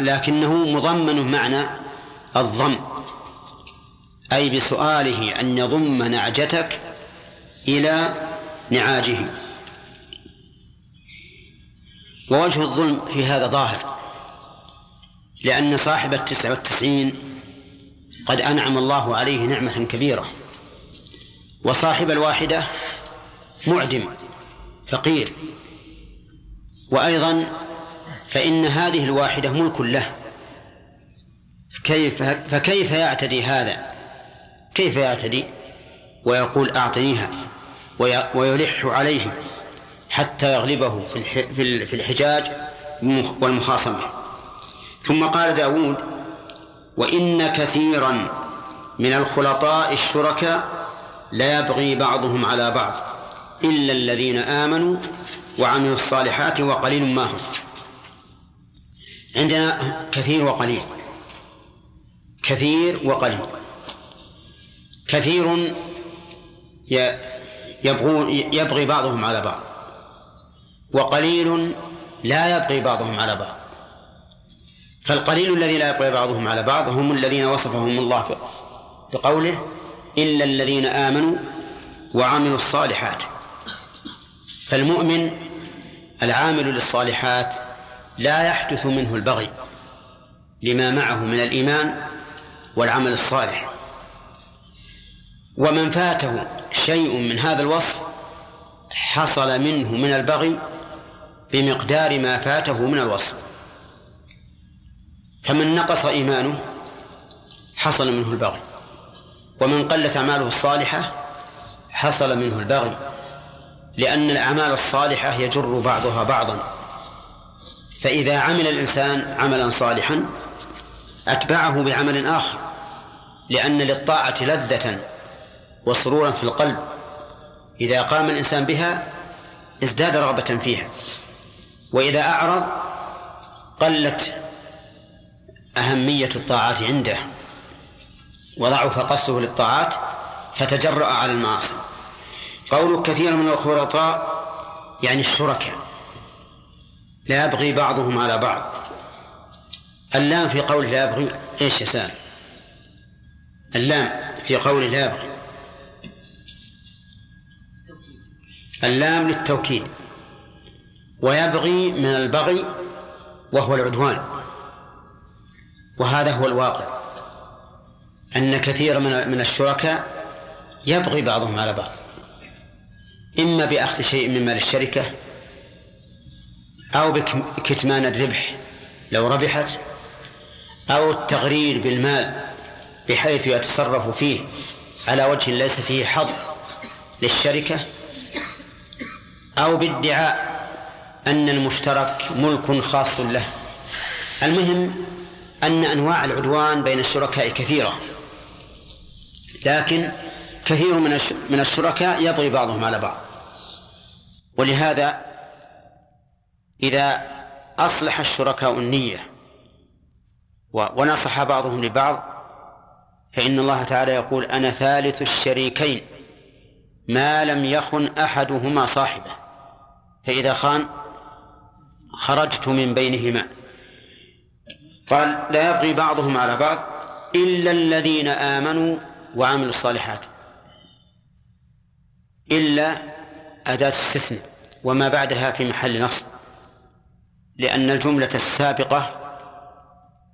لكنه مضمن معنى الضم. أي بسؤاله أن يضم نعجتك إلى نعاجه. ووجه الظلم في هذا ظاهر. لأن صاحب التسعة والتسعين قد أنعم الله عليه نعمة كبيرة. وصاحب الواحدة معدم. فقير. وأيضا فإن هذه الواحدة ملك له. كيف فكيف يعتدي هذا؟ كيف يعتدي؟ ويقول أعطنيها ويلح عليه حتى يغلبه في في الحجاج والمخاصمة. ثم قال داود وإن كثيرا من الخلطاء الشركاء لا يبغي بعضهم على بعض. إلا الذين آمنوا وعملوا الصالحات وقليل ما هم. عندنا كثير وقليل. كثير وقليل. كثير يبغون يبغي بعضهم على بعض. وقليل لا يبغي بعضهم على بعض. فالقليل الذي لا يبغي بعضهم على بعض هم الذين وصفهم الله بقوله إلا الذين آمنوا وعملوا الصالحات. فالمؤمن العامل للصالحات لا يحدث منه البغي لما معه من الإيمان والعمل الصالح. ومن فاته شيء من هذا الوصف حصل منه من البغي بمقدار ما فاته من الوصف. فمن نقص إيمانه حصل منه البغي ومن قلت أعماله الصالحة حصل منه البغي. لأن الأعمال الصالحة يجر بعضها بعضا. فإذا عمل الإنسان عملا صالحا أتبعه بعمل آخر لأن للطاعة لذة وسرورا في القلب. إذا قام الإنسان بها ازداد رغبة فيها. وإذا أعرض قلت أهمية الطاعات عنده وضعف قصده للطاعات فتجرأ على المعاصي. قول كثير من الخلطاء يعني الشركاء. لا يبغي بعضهم على بعض. اللام في قوله لا يبغي إيش يا سام اللام في قوله لا يبغي. اللام للتوكيد. ويبغي من البغي وهو العدوان. وهذا هو الواقع. أن كثير من الشركاء يبغي بعضهم على بعض. إما بأخذ شيء من مال الشركة أو بكتمان الربح لو ربحت أو التغرير بالمال بحيث يتصرف فيه على وجه ليس فيه حظ للشركة أو بادعاء أن المشترك ملك خاص له. المهم أن أنواع العدوان بين الشركاء كثيرة. لكن كثير من الشركاء يبغي بعضهم على بعض. ولهذا إذا أصلح الشركاء النية ونصح بعضهم لبعض فإن الله تعالى يقول أنا ثالث الشريكين ما لم يخن أحدهما صاحبه. فإذا خان خرجت من بينهما. قال لا يبغي بعضهم على بعض إلا الذين آمنوا وعملوا الصالحات إلا أداة استثناء وما بعدها في محل نصب. لأن الجملة السابقة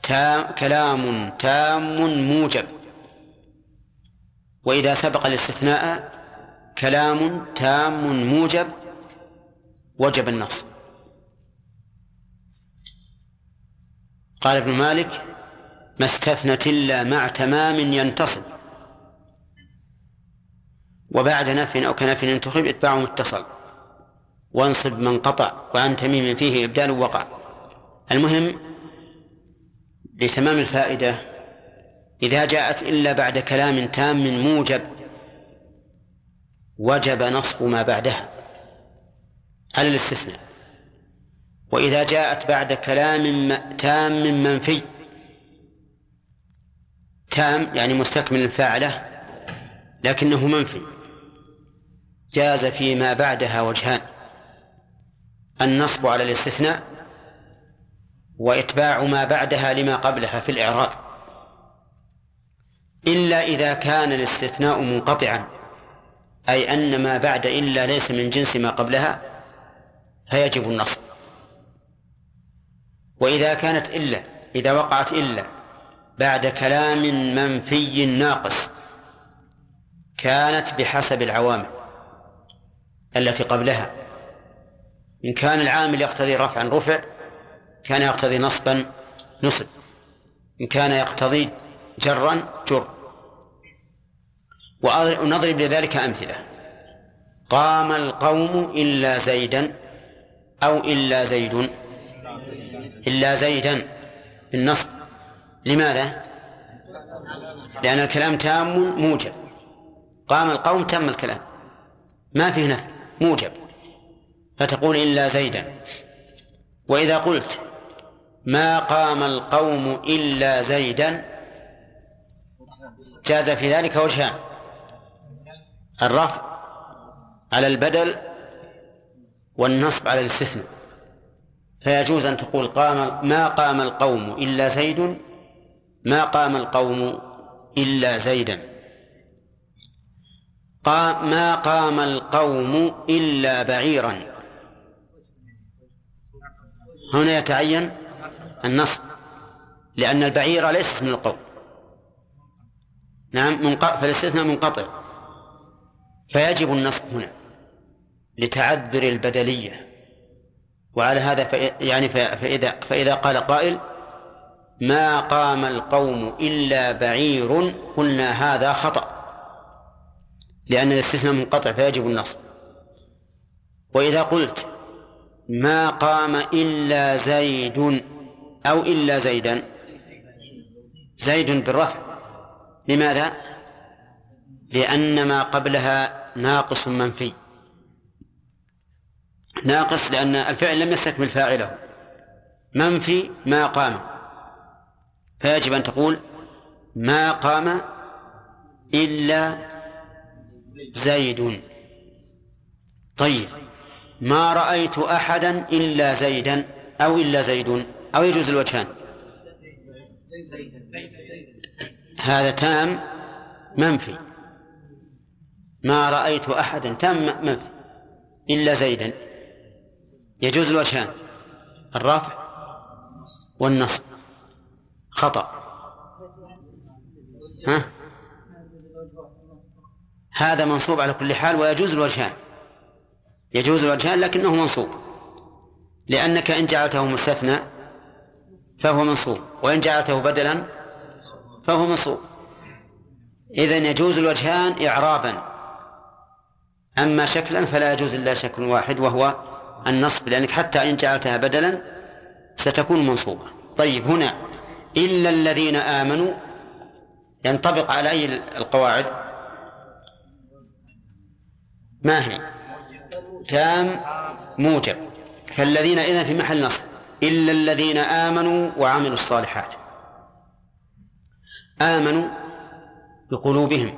تام كلام تام موجب. وإذا سبق الاستثناء كلام تام موجب وجب النص قال ابن مالك ما استثنت إلا مع تمام ينتصب. وبعد نفي أو كنفي ينتخب اتباع متصل. وانصب من قطع وعن تميم فيه إبدال وقع. المهم لتمام الفائدة إذا جاءت إلا بعد كلام تام موجب وجب نصب ما بعدها. على الاستثناء. وإذا جاءت بعد كلام تام منفي تام يعني مستكمل الفاعلة لكنه منفي. جاز فيما بعدها وجهان. النصب على الاستثناء وإتباع ما بعدها لما قبلها في الإعراب. إلا إذا كان الاستثناء منقطعا أي أن ما بعد إلا ليس من جنس ما قبلها فيجب النصب. وإذا كانت إلا إذا وقعت إلا بعد كلام منفي ناقص كانت بحسب العوامل. التي قبلها. إن كان العامل يقتضي رفعا رفع كان يقتضي نصبا نصب. إن كان يقتضي جرا جر. ونضرب لذلك أمثلة. قام القوم إلا زيدا أو إلا زيد. إلا زيدا بالنصب. لماذا؟ لأن الكلام تام موجب. قام القوم تم الكلام. ما فيه نفي. موجب. فتقول إلا زيدا. وإذا قلت ما قام القوم إلا زيدا جاز في ذلك وجهان. الرفع على البدل والنصب على الاستثناء. فيجوز أن تقول قام ما قام القوم إلا زيد ما قام القوم إلا زيدا. قام ما قام القوم إلا بعيرا. هنا يتعين النصب لأن البعير ليست من القوم. نعم منق... فالاستثناء منقطع. فيجب النصب هنا لتعذر البدلية. وعلى هذا يعني فإذا فإذا قال قائل ما قام القوم إلا بعير قلنا هذا خطأ. لأن الاستثناء منقطع فيجب النصب. وإذا قلت ما قام إلا زيد أو إلا زيدا زيد بالرفع. لماذا؟ لأن ما قبلها ناقص منفي. ناقص لأن الفعل لم يستكمل فاعله منفي ما قام. فيجب أن تقول ما قام إلا زيد طيب ما رأيت أحدا إلا زيدا أو إلا زيد أو يجوز الوجهان. هذا تام منفي. ما رأيت أحدا تام منفي. إلا زيدا. يجوز الوجهان. الرفع والنصب. خطأ. ها؟ هذا منصوب على كل حال ويجوز الوجهان. يجوز الوجهان لكنه منصوب. لأنك إن جعلته مستثنى فهو منصوب وإن جعلته بدلا فهو منصوب. إذن يجوز الوجهان إعرابا. أما شكلا فلا يجوز إلا شكل واحد وهو النصب لأنك حتى إن جعلتها بدلا ستكون منصوبة. طيب هنا إلا الذين آمنوا ينطبق على أي القواعد؟ ما هي؟ تام موجب. فالذين إذن في محل نصب. إلا الذين آمنوا وعملوا الصالحات. آمنوا بقلوبهم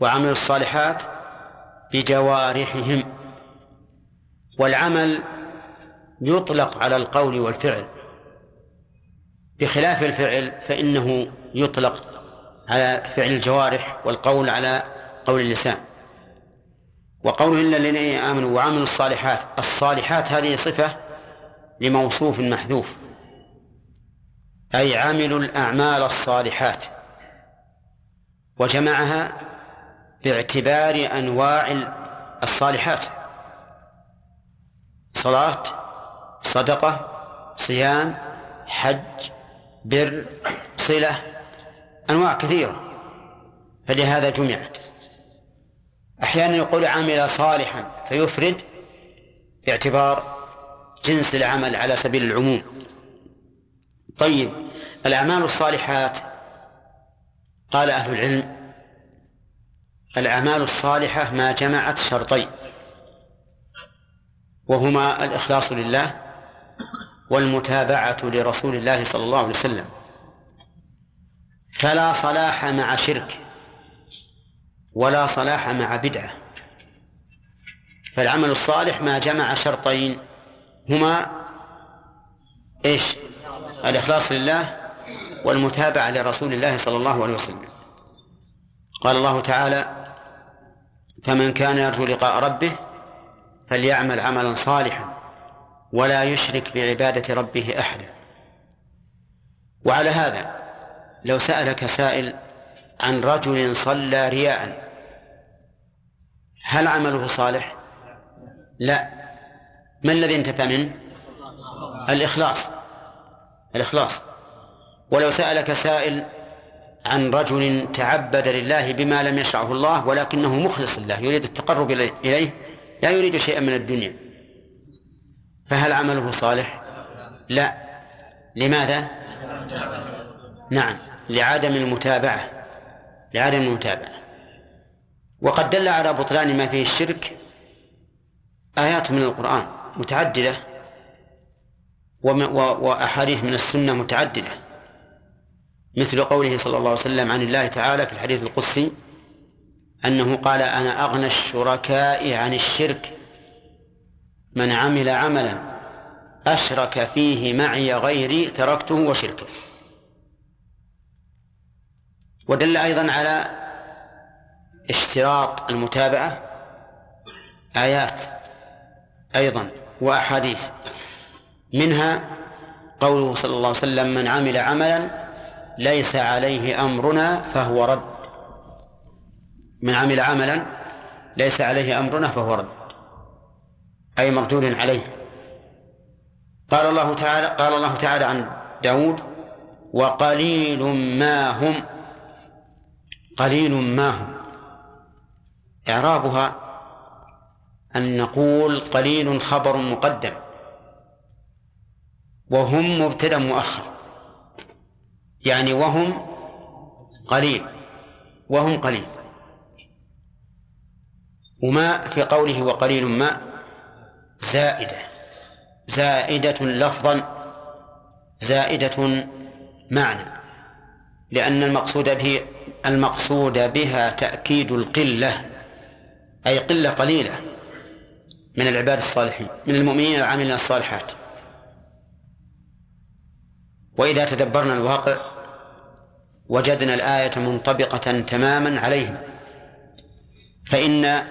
وعملوا الصالحات بجوارحهم. والعمل يطلق على القول والفعل. بخلاف الفعل فإنه يطلق على فعل الجوارح والقول على قول اللسان. وقوله إلا الذين آمنوا وعملوا الصالحات الصالحات هذه صفة لموصوف محذوف أي عملوا الأعمال الصالحات وجمعها باعتبار أنواع الصالحات صلاة صدقة صيام حج بر صلة أنواع كثيرة فلهذا جمعت. أحيانا يقول عمل صالحا فيفرد باعتبار جنس العمل على سبيل العموم. طيب الأعمال الصالحات قال أهل العلم الأعمال الصالحة ما جمعت شرطين وهما الإخلاص لله والمتابعة لرسول الله صلى الله عليه وسلم. فلا صلاح مع شرك. ولا صلاح مع بدعة. فالعمل الصالح ما جمع شرطين. هما إيش؟ الإخلاص لله والمتابعة لرسول الله صلى الله عليه وسلم. قال الله تعالى فمن كان يرجو لقاء ربه فليعمل عملا صالحا ولا يشرك بعبادة ربه أحدا. وعلى هذا لو سألك سائل عن رجل صلى رياء هل عمله صالح؟ لا ما الذي انتفى منه؟ الإخلاص الإخلاص ولو سألك سائل عن رجل تعبد لله بما لم يشرعه الله ولكنه مخلص لله يريد التقرب إليه لا يريد شيئا من الدنيا فهل عمله صالح؟ لا لماذا؟ نعم لعدم المتابعة لعدم المتابعة. وقد دل على بطلان ما فيه الشرك آيات من القرآن متعددة وأحاديث من السنة متعددة. مثل قوله صلى الله عليه وسلم عن الله تعالى في الحديث القدسي أنه قال أنا أغنى الشركاء عن الشرك من عمل عملا أشرك فيه معي غيري تركته وشركه. ودل أيضا على اشتراط المتابعة آيات أيضا وأحاديث. منها قوله صلى الله عليه وسلم من عمل عملا ليس عليه أمرنا فهو رد. من عمل عملا ليس عليه أمرنا فهو رد. أي مردود عليه. قال الله تعالى قال الله تعالى عن داود وقليل ما هم قليل ما هم. إعرابها أن نقول قليل خبر مقدم. وهم مبتدأ مؤخر. يعني وهم قليل. وهم قليل. وما في قوله وقليل ما زائدة. زائدة لفظا زائدة معنى. لأن المقصود به المقصود بها تأكيد القلة أي قلة قليلة من العباد الصالحين من المؤمنين العاملين الصالحات. وإذا تدبرنا الواقع وجدنا الآية منطبقة تماما عليهم. فإن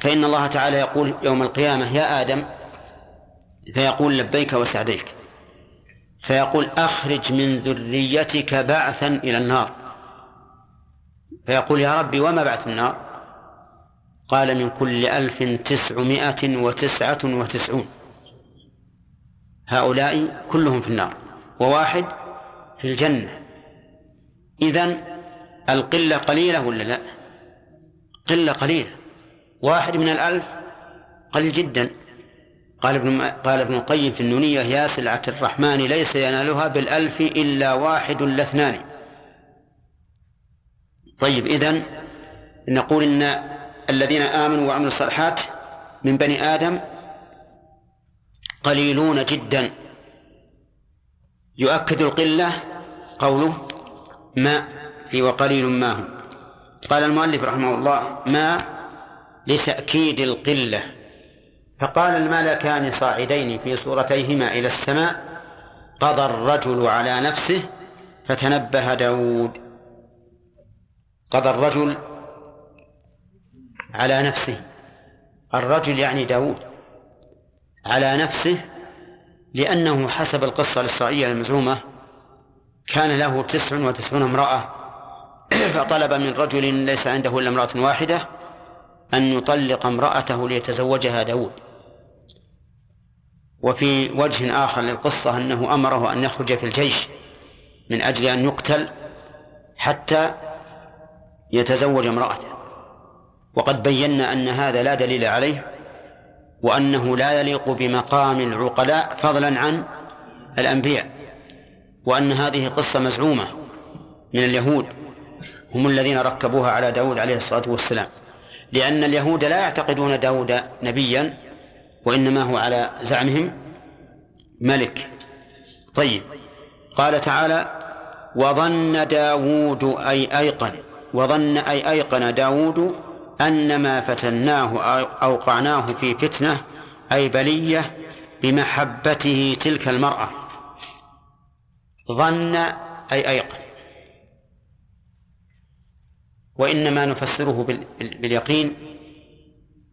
فإن الله تعالى يقول يوم القيامة يا آدم فيقول لبيك وسعديك فيقول أخرج من ذريتك بعثا إلى النار. فيقول يا ربي وما بعث النار؟ قال من كل ألف تسعمائة وتسعة وتسعون. هؤلاء كلهم في النار وواحد في الجنة. إذن القلة قليلة ولا لا؟ قلة قليلة. واحد من الألف قليل جدا. قال ابن قال ابن القيم في النونية يا سلعة الرحمن ليس ينالها بالألف إلا واحد لاثنان. طيب إذن نقول إن الذين آمنوا وعملوا الصالحات من بني آدم قليلون جدا. يؤكد القلة قوله ما في وقليل ما هم. قال المؤلف رحمه الله ما لتأكيد القلة. فقال الملكان صاعدين في صورتيهما إلى السماء قضى الرجل على نفسه فتنبه داود. قضى الرجل على نفسه. الرجل يعني داود على نفسه لأنه حسب القصة الإسرائيلية المزعومة كان له تسع وتسعون امرأة. <clears throat> فطلب من رجل ليس عنده إلا امرأة واحدة أن يطلق امرأته ليتزوجها داود وفي وجه آخر للقصة أنه أمره أن يخرج في الجيش من أجل أن يقتل حتى يتزوج امرأته. وقد بينا أن هذا لا دليل عليه وأنه لا يليق بمقام العقلاء فضلا عن الأنبياء وأن هذه قصة مزعومة من اليهود هم الذين ركبوها على داود عليه الصلاة والسلام. لأن اليهود لا يعتقدون داود نبيا وإنما هو على زعمهم ملك. طيب قال تعالى وظن داود أي أيقن وظن أي أيقن داود أن ما فتناه أوقعناه في فتنة أي بلية بمحبته تلك المرأة. ظن أي أيقن. وإنما نفسره باليقين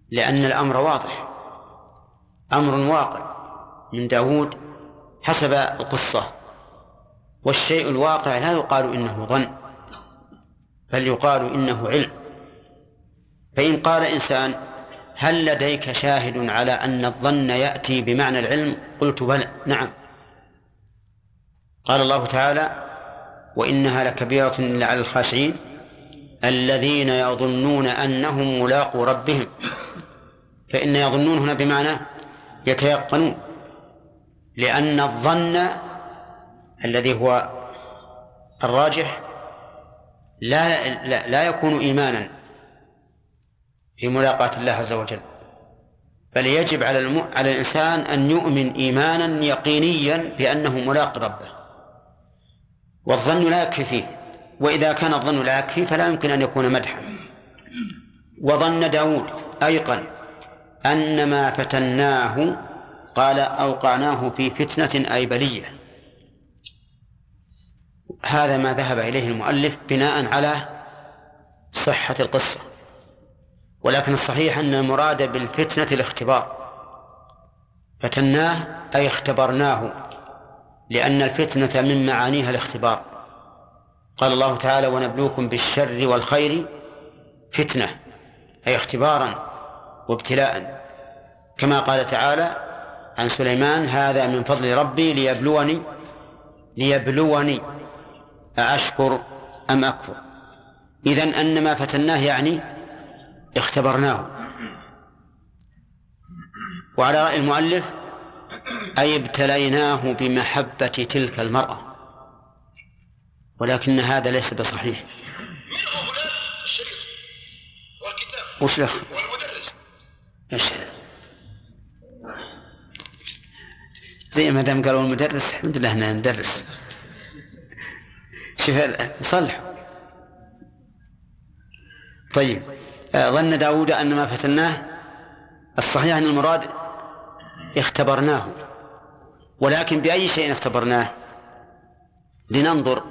لأن الأمر واضح. أمر واقع من داود حسب القصة. والشيء الواقع لا يقال إنه ظن. بل يقال إنه علم. فإن قال إنسان هل لديك شاهد على أن الظن يأتي بمعنى العلم؟ قلت بلى. نعم. قال الله تعالى وإنها لكبيرة إلا على الخاشعين الذين يظنون أنهم ملاقو ربهم. فإن يظنون هنا بمعنى يتيقنون. لأن الظن الذي هو الراجح لا لا, لا يكون إيمانا في ملاقاة الله عز وجل بل يجب على الم... على الإنسان أن يؤمن إيمانا يقينيا بأنه ملاق ربه والظن لا يكفي فيه وإذا كان الظن لا يكفي فلا يمكن أن يكون مدحا. وظن داود أيقن أن ما فتناه قال أوقعناه في فتنة أي بلية هذا ما ذهب إليه المؤلف بناء على صحة القصة. ولكن الصحيح أن المراد بالفتنة الاختبار. فتناه أي اختبرناه لأن الفتنة من معانيها الاختبار. قال الله تعالى ونبلوكم بالشر والخير فتنة أي اختبارا وابتلاء. كما قال تعالى عن سليمان هذا من فضل ربي ليبلوني ليبلوني. أأشكر أم أكفر؟ إذن أن ما فتناه يعني اختبرناه. وعلى رأي المؤلف أي ابتليناه بمحبة تلك المرأة. ولكن هذا ليس بصحيح. وش لك إيش؟ زي ما دام قالوا المدرس الحمد لله إحنا ندرس. شوف صلح طيب آه، ظن داود أن ما فتناه الصحيح أن المراد اختبرناه ولكن بأي شيء اختبرناه؟ لننظر.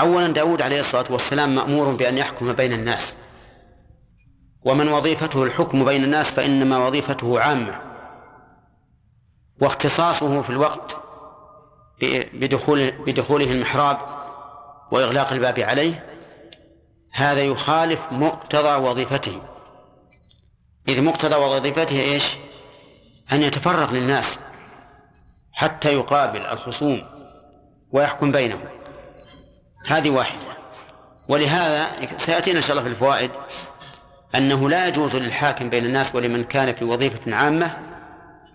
أولا داود عليه الصلاة والسلام مأمور بأن يحكم بين الناس ومن وظيفته الحكم بين الناس فإنما وظيفته عامة واختصاصه في الوقت بدخول بدخوله المحراب وإغلاق الباب عليه هذا يخالف مقتضى وظيفته. إذ مقتضى وظيفته إيش؟ أن يتفرغ للناس حتى يقابل الخصوم ويحكم بينهم. هذه واحدة. ولهذا سيأتينا إن شاء الله في الفوائد أنه لا يجوز للحاكم بين الناس ولمن كان في وظيفة عامة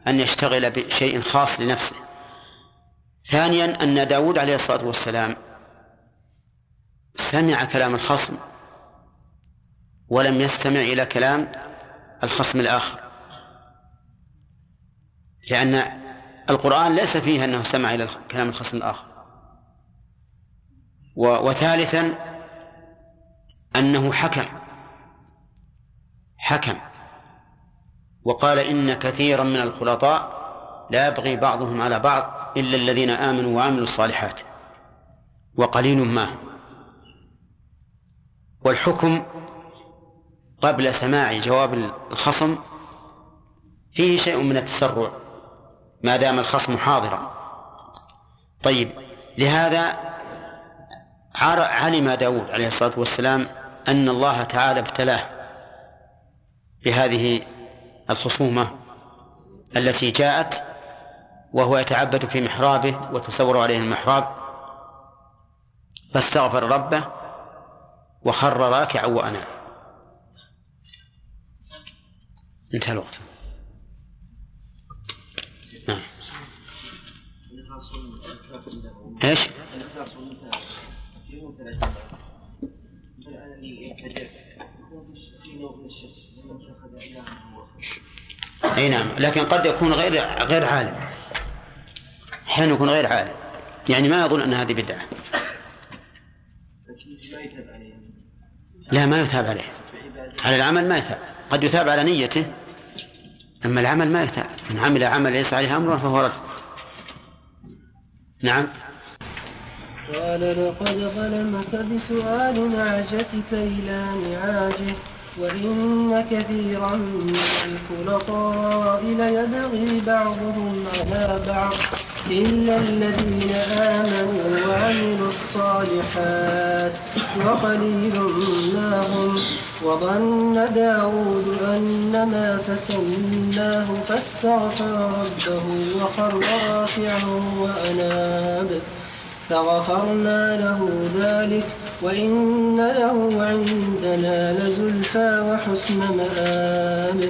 أن يشتغل بشيء خاص لنفسه. ثانيا أن داود عليه الصلاة والسلام سمع كلام الخصم ولم يستمع إلى كلام الخصم الآخر. لأن القرآن ليس فيه أنه سمع إلى كلام الخصم الآخر. وثالثا أنه حكم. حكم. وقال إن كثيرا من الخلطاء لا يبغي بعضهم على بعض إلا الذين آمنوا وعملوا الصالحات. وقليل ما والحكم قبل سماع جواب الخصم فيه شيء من التسرع ما دام الخصم حاضرا. طيب لهذا علم داود عليه الصلاة والسلام أن الله تعالى ابتلاه بهذه الخصومة التي جاءت وهو يتعبد في محرابه وتصور عليه المحراب فاستغفر ربه وخر راكعا وأنام. انتهى الوقت. نعم. إيش؟ إي نعم. لكن قد يكون غير غير عالم. أحيانا يكون غير عالم. يعني ما يظن أن هذه بدعة. لا ما يثاب عليه. على العمل ما يثاب قد يثاب على نيته أما العمل ما يثاب من عمل عمل ليس عليه أمر فهو رد. نعم. قال لقد ظلمك بسؤال نعجتك إلى نعاجه وإن كثيرا من الخلطاء ليبغي بعضهم على بعض. إلا الذين آمنوا وعملوا الصالحات وقليل ما هم وظن داود أنما فتناه فاستغفر ربه وخر راكعا وأناب فغفرنا له ذلك وإن له عندنا لزلفى وحسن مآب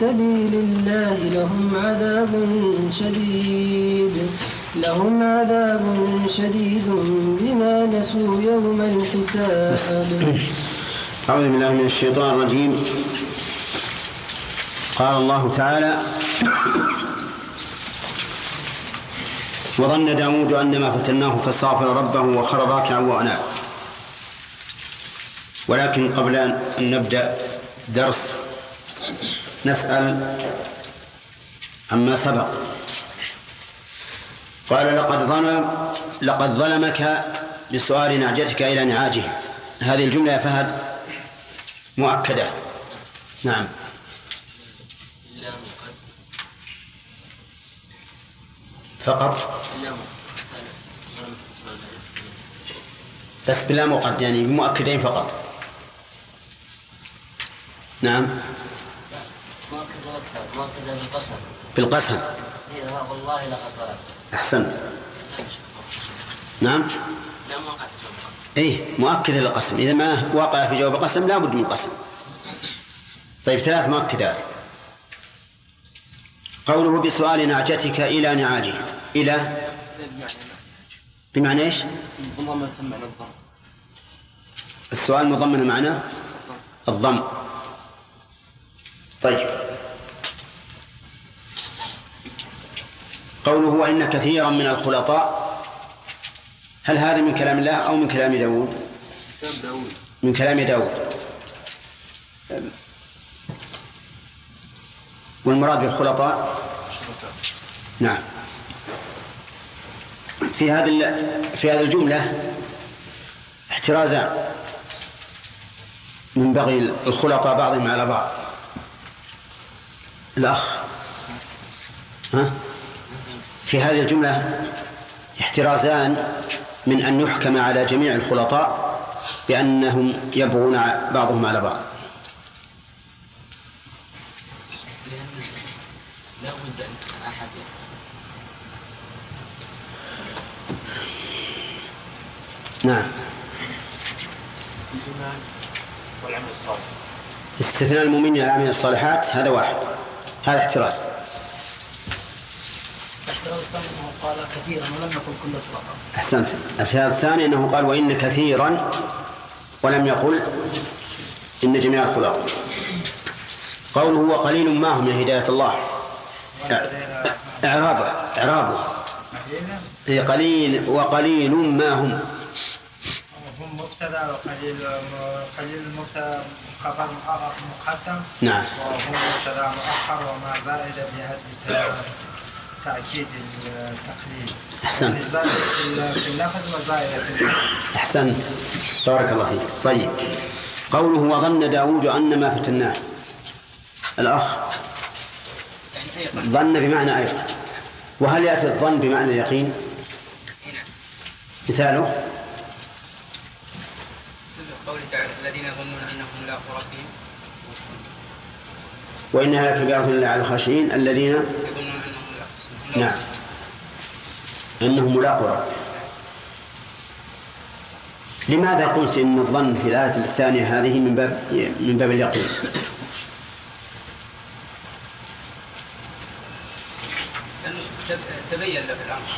سبيل الله لهم عذاب شديد. لهم عذاب شديد بما نسوا يوم الحساب. أعوذ بالله من الشيطان الرجيم. قال الله تعالى وظن داود أن ما فتناه فاستغفر ربه وخر راكعا وأناب. ولكن قبل أن نبدأ درس نسأل عما سبق. قال لقد ظلم لقد ظلمك بسؤال نعجتك إلى نعاجه. هذه الجملة يا فهد مؤكدة. نعم. فقط. بس بلا مقد يعني بمؤكدين فقط. نعم. مؤكد أكثر مؤكد بالقسم بالقسم إذا والله لقد ضرب أحسنت. نعم. لا ما وقع في جواب القسم. اي مؤكد للقسم. إذا ما وقع في جواب القسم لا بد من القسم طيب ثلاث مؤكدات. قوله بسؤال نعجتك إلى نعاجه. إلى؟ بمعنى معنى الضم. السؤال مضمن معناه الضم. طيب. قوله وإن كثيرا من الخلطاء هل هذا من كلام الله أو من كلام داود من كلام داود والمراد بالخلطاء؟ نعم. في هذه في هذه الجملة احترازان من بغي الخلطاء بعضهم على بعض. الأخ. ها؟ في هذه الجملة احترازان من أن يحكم على جميع الخلطاء بأنهم يبغون بعضهم على بعض. نعم. استثناء المؤمنين العاملين الصالحات هذا واحد. هذا احتراز الاحتراز الثاني أنه قال كثيرا ولم يقل كل الخلطاء أحسنت. الاحتراز الثاني أنه قال وإن كثيرا ولم يقل إن جميع الخلطاء قوله وقليل ما هم من هداية الله. إعرابه إعرابه. هي قليل وقليل ما هم. هم مبتدأ وقليل قليل مبتدا خبر مقدم. نعم. وهو مبتدا مؤخر وما زائد بهذه تأكيد التقليد أحسنت. في- اللفظ وزائد. أحسنت. بارك الله فيك. طيب. قوله وظن داود أن ما فتناه. الأخ. يعني أيضا ظن بمعنى أيضا. وهل يأتي الظن بمعنى اليقين؟ مثاله. مثل قوله تعالى الذين يظنون أنهم ملاقو ربهم وإنها لكبيرة إلا على الخاشعين الذين يظنون أنهم ملاقو نعم. أنهم ملاقوا رب لماذا قلت إن الظن في الآية الثانية هذه من باب من باب اليقين؟ تبين له الامر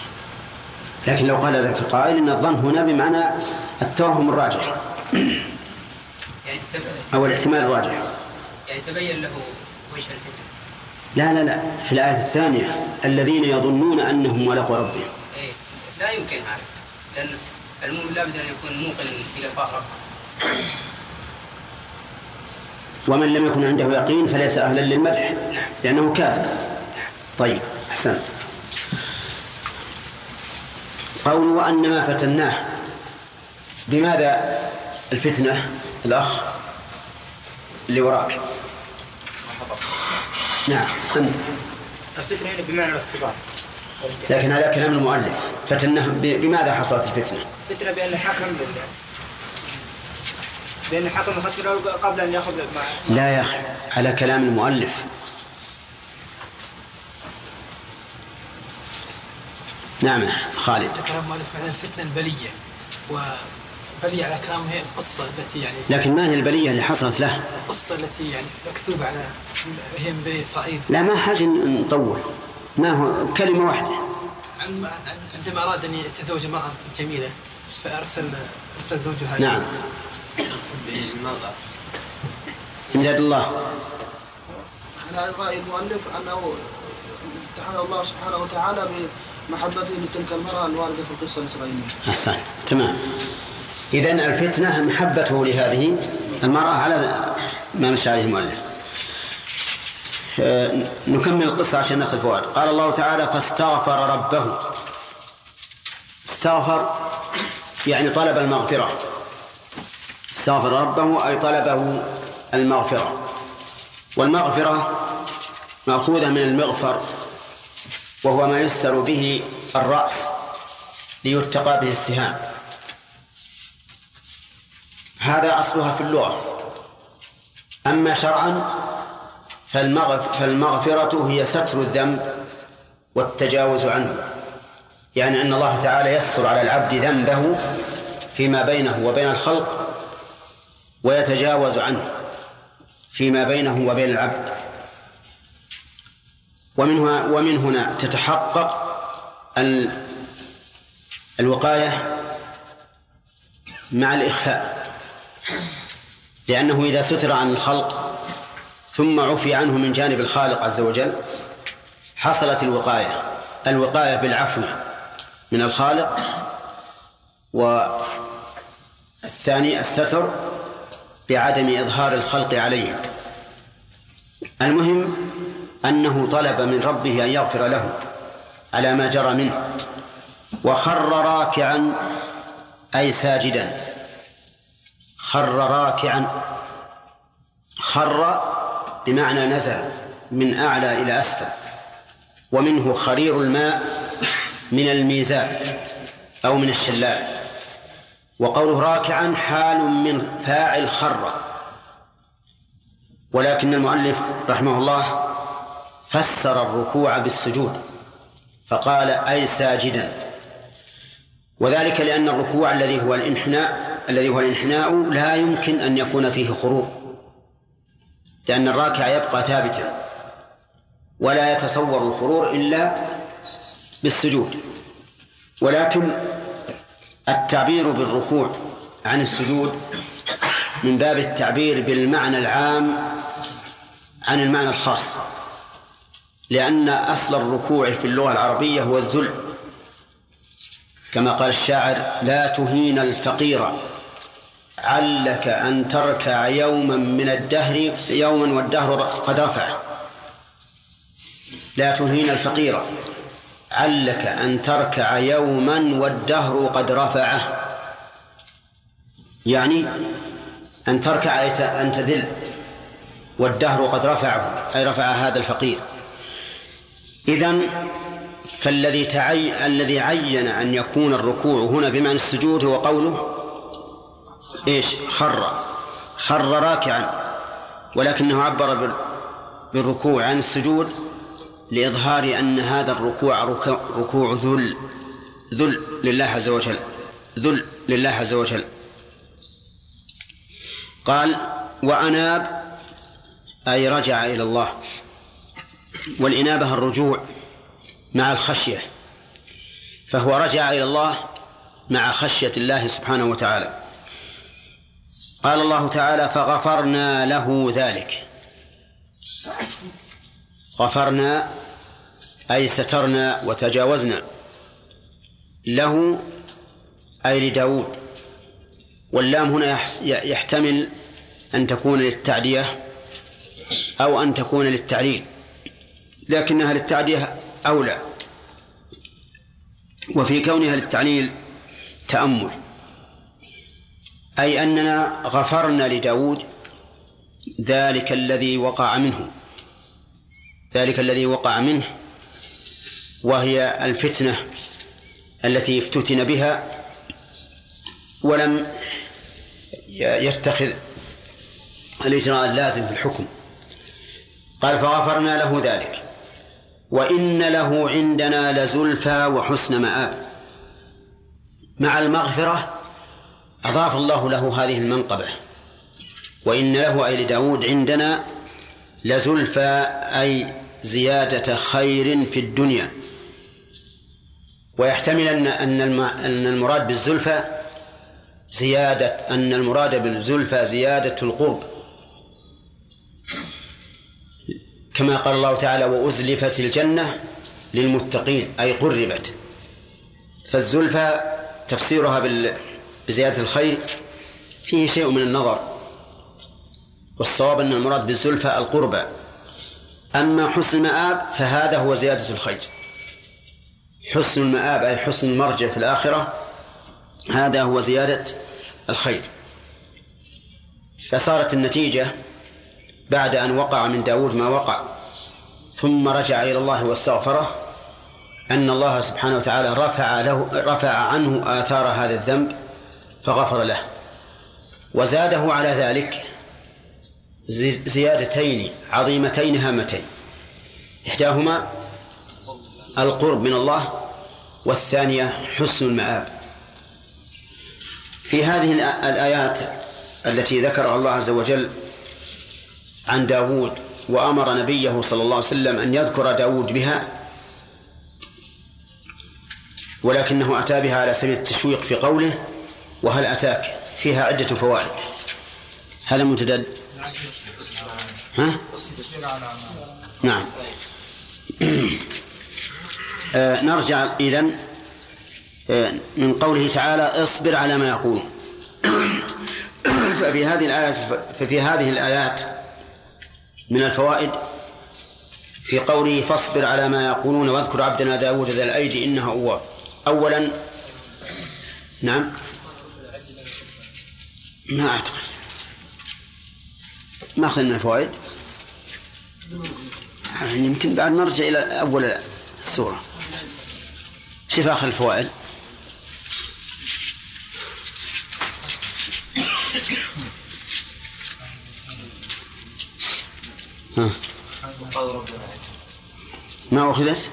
لكن لو قال لك قائل إن الظن هنا بمعنى التوهم الراجح. يعني. أو الاحتمال الراجح يعني تبين له وجه لا لا لا. في الآية الثانية الذين يظنون أنهم ملاقوا ربهم. إيه لا يمكن هذا. لأن المؤمن لابد أن يكون موقن بلقاء ربه. ومن لم يكن عنده يقين فليس أهلا للمدح نعم. لأنه كافر. نعم. طيب أحسنت. قول وأن ما فتناه بماذا الفتنة الأخ اللي وراك. نعم أنت. الفتنة هنا بمعنى الاختبار. لكن على كلام المؤلف. فتنة بماذا حصلت الفتنة؟ الفتنة بأن حكم بال بأن حكم الختم قبل أن يأخذ لا يا أخي على كلام المؤلف. نعم خالد. كلام مؤلف معناه الفتنة البلية وبلية على كلامه هي القصة التي يعني لكن ما هي البلية اللي حصلت له؟ القصة التي يعني مكتوبة على هي من بني إسرائيل. لا ما حاجة نطول. ما هو؟ كلمة واحدة. عن عن- عندما أراد أن يتزوج امرأة جميلة فأرسل أرسل زوجها نعم. بالمرأة إمداد الله. على رأي المؤلف أنه امتحن الله سبحانه وتعالى بمحبته لتلك المرأة الواردة في القصة الإسرائيلية. أحسن. تمام. إذا الفتنة محبته لهذه المرأة على ما مشى عليه المؤلف. آه، نكمل القصة عشان نأخذ فوائد. قال الله تعالى فاستغفر ربه. استغفر يعني طلب المغفرة. استغفر ربه أي طلبه المغفرة. والمغفرة مأخوذة من المغفر وهو ما يستر به الرأس ليتقى به السهام. هذا أصلها في اللغة. أما شرعا فالمغفرة هي ستر الذنب والتجاوز عنه. يعني أن الله تعالى يستر على العبد ذنبه فيما بينه وبين الخلق ويتجاوز عنه فيما بينه وبين العبد. ومن ومن هنا تتحقق الوقاية مع الإخفاء. لأنه إذا ستر عن الخلق ثم عفي عنه من جانب الخالق عز وجل حصلت الوقاية. الوقاية بالعفو من الخالق. والثاني الستر بعدم إظهار الخلق عليه. المهم أنه طلب من ربه أن يغفر له على ما جرى منه وخر راكعا أي ساجدا. خر راكعا. خر بمعنى نزل من أعلى إلى أسفل. ومنه خرير الماء من الميزان أو من الشلال وقوله راكعا حال من فاعل خر. ولكن المؤلف رحمه الله فسر الركوع بالسجود فقال أي ساجدا. وذلك لأن الركوع الذي هو الانحناء الذي هو الانحناء لا يمكن أن يكون فيه خروج. لأن الراكع يبقى ثابتا. ولا يتصور الخرور إلا بالسجود. ولكن التعبير بالركوع عن السجود من باب التعبير بالمعنى العام عن المعنى الخاص. لأن أصل الركوع في اللغة العربية هو الذل. كما قال الشاعر لا تهين الفقير علك أن تركع يوما من الدهر يوما والدهر قد رفعه لا تهين الفقير علك أن تركع يوما والدهر قد رفعه يعني أن تركع أن تذل والدهر قد رفعه أي رفع هذا الفقير. إذن فالذي تعي الذي عين أن يكون الركوع هنا بمعنى السجود هو قوله إيش؟ خر. خر راكعا. ولكنه عبر بالركوع عن السجود لإظهار أن هذا الركوع ركوع ذل. ذل لله عز وجل. ذل لله عز وجل. قال وأناب أي رجع إلى الله. والإنابة الرجوع. مع الخشية فهو رجع إلى الله مع خشية الله سبحانه وتعالى. قال الله تعالى فغفرنا له ذلك. غفرنا أي سترنا وتجاوزنا. له أي لداود. واللام هنا يحتمل أن تكون للتعدية أو أن تكون للتعليل. لكنها للتعدية أولى وفي كونها للتعليل تأمل. أي أننا غفرنا لداود ذلك الذي وقع منه. ذلك الذي وقع منه وهي الفتنة التي افتتن بها ولم يتخذ الإجراء اللازم في الحكم. قال فغفرنا له ذلك. وإن له عندنا لزلفى وحسن مآب. مع المغفرة أضاف الله له هذه المنقبة. وإن له أي لداود عندنا لزلفى أي زيادة خير في الدنيا. ويحتمل أن أن أن المراد بالزلفى زيادة أن المراد بالزلفى زيادة القرب. كما قال الله تعالى وأزلفت الجنة للمتقين أي قربت. فالزلفى تفسيرها بزيادة الخير فيه شيء من النظر. والصواب أن المراد بالزلفى القربى. أما حسن المآب فهذا هو زيادة الخير. حسن المآب أي حسن المرجع في الآخرة هذا هو زيادة الخير. فصارت النتيجة بعد أن وقع من داود ما وقع. ثم رجع إلى الله واستغفره أن الله سبحانه وتعالى رفع له رفع عنه آثار هذا الذنب فغفر له. وزاده على ذلك زيادتين عظيمتين هامتين. إحداهما القرب من الله والثانية حسن المآب. في هذه الآيات التي ذكرها الله عز وجل عن داود وأمر نبيه صلى الله عليه وسلم أن يذكر داود بها ولكنه أتى بها على سبيل التشويق في قوله وهل أتاك؟ فيها عدة فوائد. هذا ممتدد ها؟ نعم. <clears throat> آه نرجع إذن آه من قوله تعالى اصبر على ما يقولون <clears throat> ففي هذه الآيات ففي هذه الآيات من الفوائد في قوله فاصبر على ما يقولون واذكر عبدنا داود ذا الأيدي إنه أواب أولا نعم. ما أعتقد. ما أخذنا الفوائد؟ يعني يمكن بعد نرجع إلى أول السورة. شوف آخر الفوائد. ما أخذت؟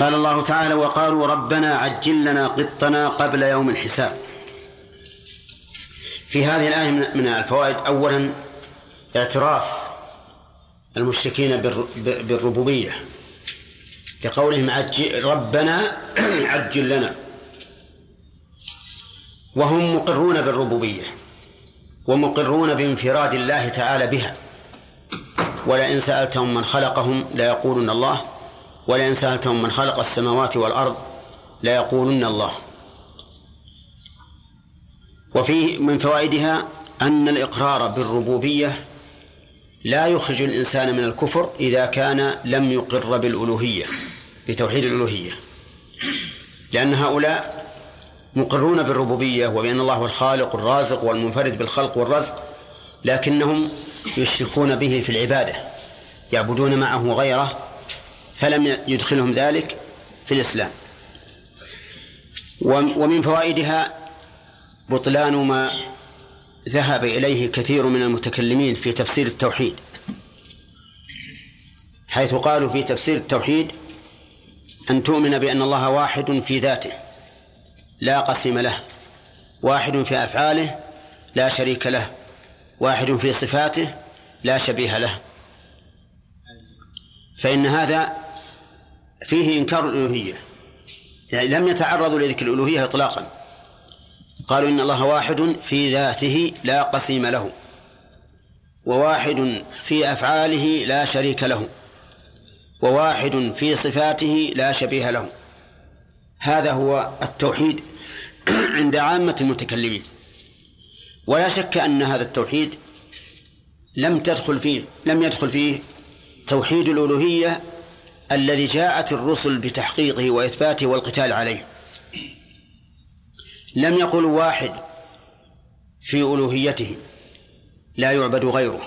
قال الله تعالى وقالوا ربنا عجل لنا قطنا قبل يوم الحساب. في هذه الآية من الفوائد أولا اعتراف المشركين بالربوبية لقولهم عجل ربنا <clears throat> عجل لنا. وهم مقرون بالربوبية ومقرون بانفراد الله تعالى بها. ولئن سألتهم من خلقهم ليقولن الله ولئن سألتهم من خلق السماوات والأرض ليقولن الله. وفيه من فوائدها أن الإقرار بالربوبية لا يخرج الإنسان من الكفر إذا كان لم يقر بالألوهية بتوحيد الألوهية. لأن هؤلاء مقرون بالربوبية وبأن الله هو الخالق الرازق والمنفرد بالخلق والرزق لكنهم يشركون به في العبادة يعبدون معه غيره فلم يدخلهم ذلك في الإسلام. ومن فوائدها بطلان ما ذهب إليه كثير من المتكلمين في تفسير التوحيد. حيث قالوا في تفسير التوحيد أن تؤمن بأن الله واحد في ذاته لا قسم له واحد في أفعاله لا شريك له. واحد في صفاته لا شبيه له. فإن هذا فيه إنكار الألوهية. يعني لم يتعرضوا لذكر الألوهية إطلاقا. قالوا إن الله واحد في ذاته لا قسيم له وواحد في أفعاله لا شريك له وواحد في صفاته لا شبيه له. هذا هو التوحيد عند عامة المتكلمين. ولا شك أن هذا التوحيد لم تدخل فيه لم يدخل فيه توحيد الألوهية الذي جاءت الرسل بتحقيقه وإثباته والقتال عليه. لم يقل واحد في ألوهيته لا يعبد غيره.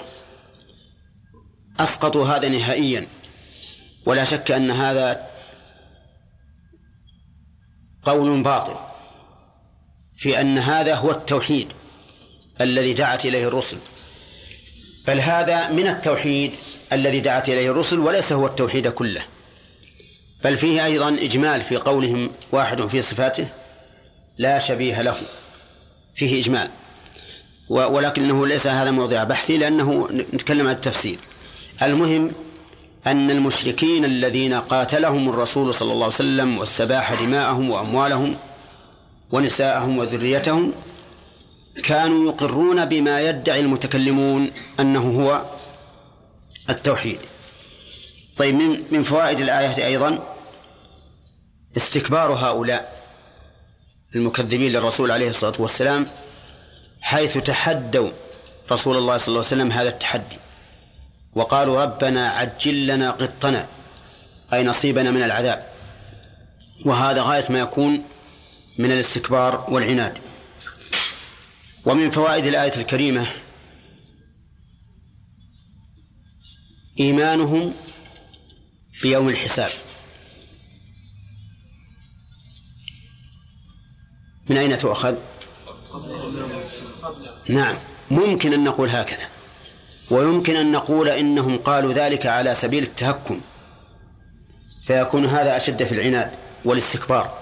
أسقطوا هذا نهائيا. ولا شك أن هذا قول باطل في أن هذا هو التوحيد. الذي دعت إليه الرسل. بل هذا من التوحيد الذي دعت إليه الرسل وليس هو التوحيد كله. بل فيه أيضا إجمال في قولهم واحد في صفاته لا شبيه له. فيه إجمال. ولكنه ليس هذا موضع بحثي لأنه نتكلم عن التفسير. المهم أن المشركين الذين قاتلهم الرسول صلى الله عليه وسلم واستباح دماءهم وأموالهم ونساءهم وذريتهم كانوا يقرون بما يدعي المتكلمون أنه هو التوحيد. طيب من من فوائد الآية أيضا استكبار هؤلاء المكذبين للرسول عليه الصلاة والسلام حيث تحدوا رسول الله صلى الله عليه وسلم هذا التحدي وقالوا ربنا عجل لنا قطنا أي نصيبنا من العذاب. وهذا غاية ما يكون من الاستكبار والعناد. ومن فوائد الآية الكريمة إيمانهم بيوم الحساب من أين تؤخذ؟ نعم ممكن أن نقول هكذا ويمكن أن نقول إنهم قالوا ذلك على سبيل التهكم فيكون هذا أشد في العناد والاستكبار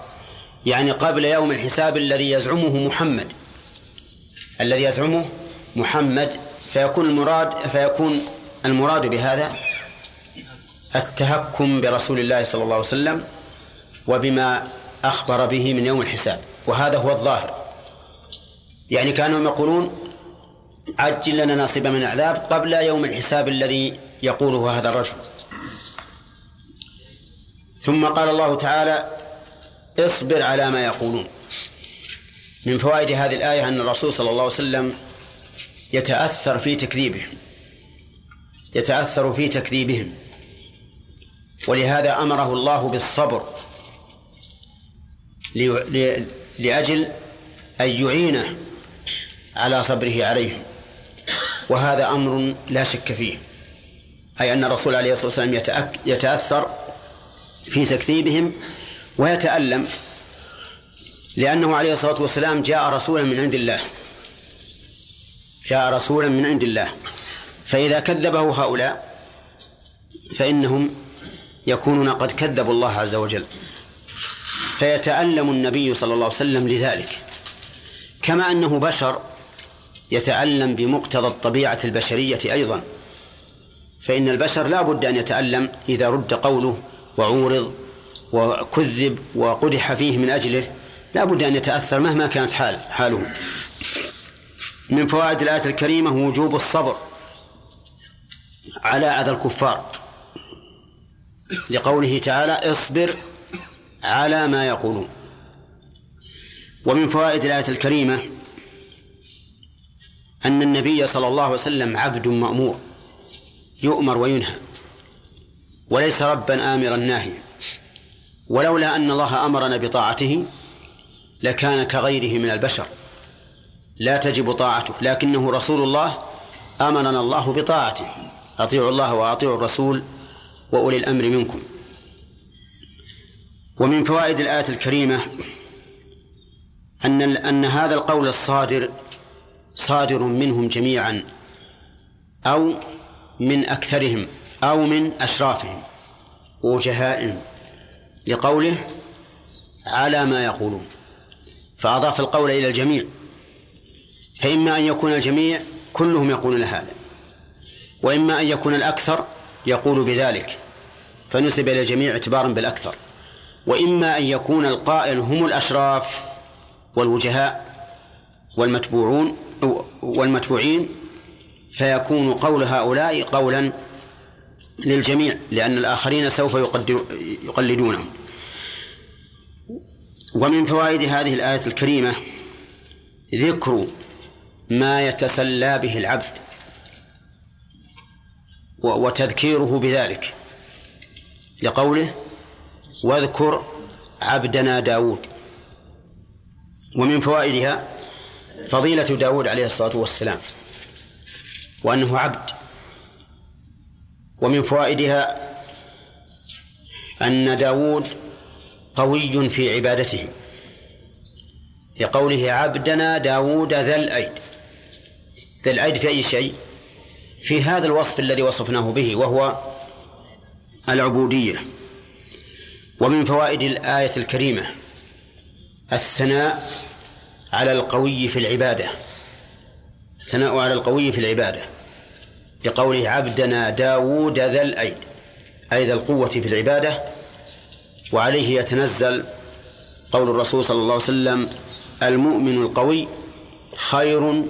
يعني قبل يوم الحساب الذي يزعمه محمد الذي يزعمه محمد فيكون المراد فيكون المراد بهذا التهكم برسول الله صلى الله عليه وسلم وبما أخبر به من يوم الحساب. وهذا هو الظاهر. يعني كانوا يقولون عجل لنا نصيبا من العذاب قبل يوم الحساب الذي يقوله هذا الرجل. ثم قال الله تعالى اصبر على ما يقولون. من فوائد هذه الآية أن الرسول صلى الله عليه وسلم يتأثر في تكذيبهم. يتأثر في تكذيبهم. ولهذا أمره الله بالصبر لأجل أن يعينه على صبره عليهم. وهذا أمر لا شك فيه. أي أن الرسول عليه الصلاة والسلام يتأثر في تكذيبهم ويتألم لأنه عليه الصلاة والسلام جاء رسولا من عند الله. جاء رسولا من عند الله. فإذا كذبه هؤلاء فإنهم يكونون قد كذبوا الله عز وجل. فيتألم النبي صلى الله عليه وسلم لذلك. كما أنه بشر يتألم بمقتضى الطبيعة البشرية أيضا. فإن البشر لا بد أن يتألم إذا رد قوله وعورض وكذب وقدح فيه من أجله. لا بد أن يتأثر مهما كانت حال حاله من فوائد الآية الكريمة وجوب الصبر على أذى الكفار. لقوله تعالى اصبر على ما يقولون. ومن فوائد الآية الكريمة أن النبي صلى الله عليه وسلم عبد مأمور يؤمر وينهى وليس ربا آمرا ناهيا ولولا أن الله أمرنا بطاعته لكان كغيره من البشر. لا تجب طاعته لكنه رسول الله أمرنا الله بطاعته. أطيعوا الله وأطيعوا الرسول وأولي الأمر منكم. ومن فوائد الآية الكريمة أن أن هذا القول الصادر صادر منهم جميعا أو من أكثرهم أو من أشرافهم وجهائهم لقوله على ما يقولون. فأضاف القول إلى الجميع. فإما أن يكون الجميع كلهم يقولون هذا وإما أن يكون الأكثر يقول بذلك فنسب إلى الجميع اعتبارا بالأكثر. وإما أن يكون القائل هم الأشراف والوجهاء والمتبوعون والمتبوعين فيكون قول هؤلاء قولا للجميع لأن الآخرين سوف يقلدونهم. ومن فوائد هذه الآية الكريمة ذكر ما يتسلى به العبد وتذكيره بذلك. لقوله واذكر عبدنا داود. ومن فوائدها فضيلة داود عليه الصلاة والسلام وأنه عبد. ومن فوائدها أن داود قوي في عبادته لقوله عبدنا داود ذا الأيد. ذا الأيد في أي شيء؟ في هذا الوصف الذي وصفناه به وهو العبودية. ومن فوائد الآية الكريمة الثناء على القوي في العبادة. الثناء على القوي في العبادة. لقوله عبدنا داود ذا الأيد. أي ذا القوة في العبادة وعليه يتنزل قول الرسول صلى الله عليه وسلم المؤمن القوي خير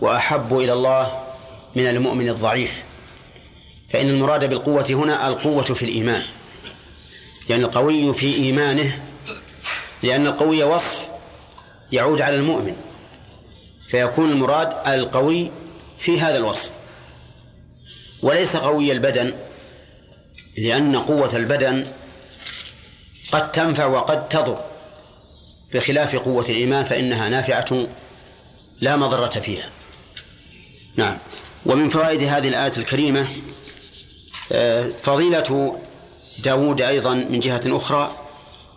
وأحب إلى الله من المؤمن الضعيف. فإن المراد بالقوة هنا القوة في الإيمان. يعني القوي في إيمانه لأن القوي وصف يعود على المؤمن. فيكون المراد القوي في هذا الوصف. وليس قوي البدن لأن قوة البدن قد تنفع وقد تضر. بخلاف قوة الإيمان فإنها نافعة لا مضرة فيها. نعم. ومن فوائد هذه الآية الكريمة آه، فضيلة داود أيضا من جهة أخرى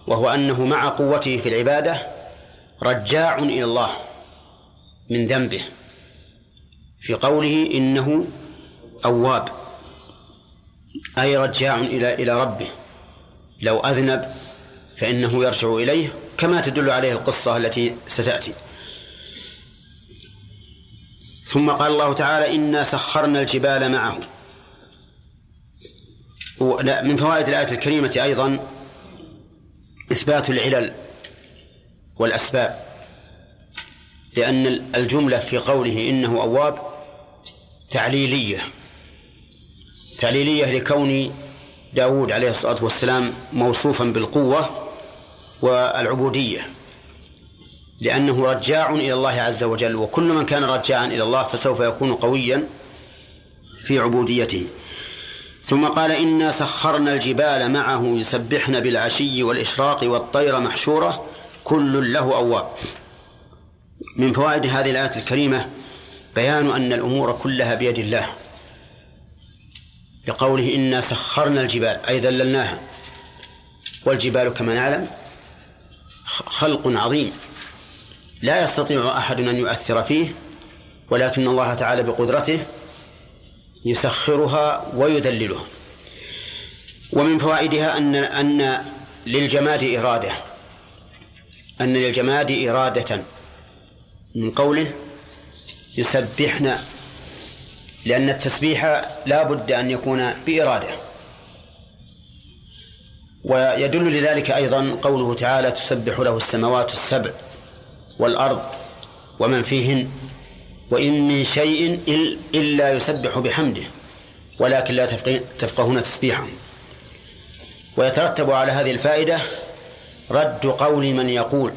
وهو أنه مع قوته في العبادة رجاع إلى الله من ذنبه في قوله إنه أواب أي رجاع إلى إلى ربه. لو أذنب فإنه يرجع إليه كما تدل عليه القصة التي ستأتي. ثم قال الله تعالى إنا سخرنا الجبال معه. من فوائد الآية الكريمة أيضا إثبات العلل والأسباب لأن الجملة في قوله إنه أواب تعليلية تعليلية لكون داود عليه الصلاة والسلام موصوفا بالقوة والعبودية لأنه رجاع إلى الله عز وجل وكل من كان رجاعا إلى الله فسوف يكون قويا في عبوديته. ثم قال إنا سخرنا الجبال معه يسبحن بالعشي والإشراق والطير محشورة كل له أواب. من فوائد هذه الآية الكريمة بيان أن الأمور كلها بيد الله بقوله إنا سخرنا الجبال أي ذللناها. والجبال كما نعلم خلق عظيم. لا يستطيع أحد أن يؤثر فيه ولكن الله تعالى بقدرته يسخرها ويذللها. ومن فوائدها أن أن للجماد إرادة. أن للجماد إرادة من قوله يسبحن لأن التسبيح لا بد أن يكون بإرادة. ويدل لذلك أيضا قوله تعالى تسبح له السماوات السبع والأرض ومن فيهن وإن من شيء إلا يسبح بحمده ولكن لا تفقهون تسبيحهم. ويترتب على هذه الفائدة رد قول من يقول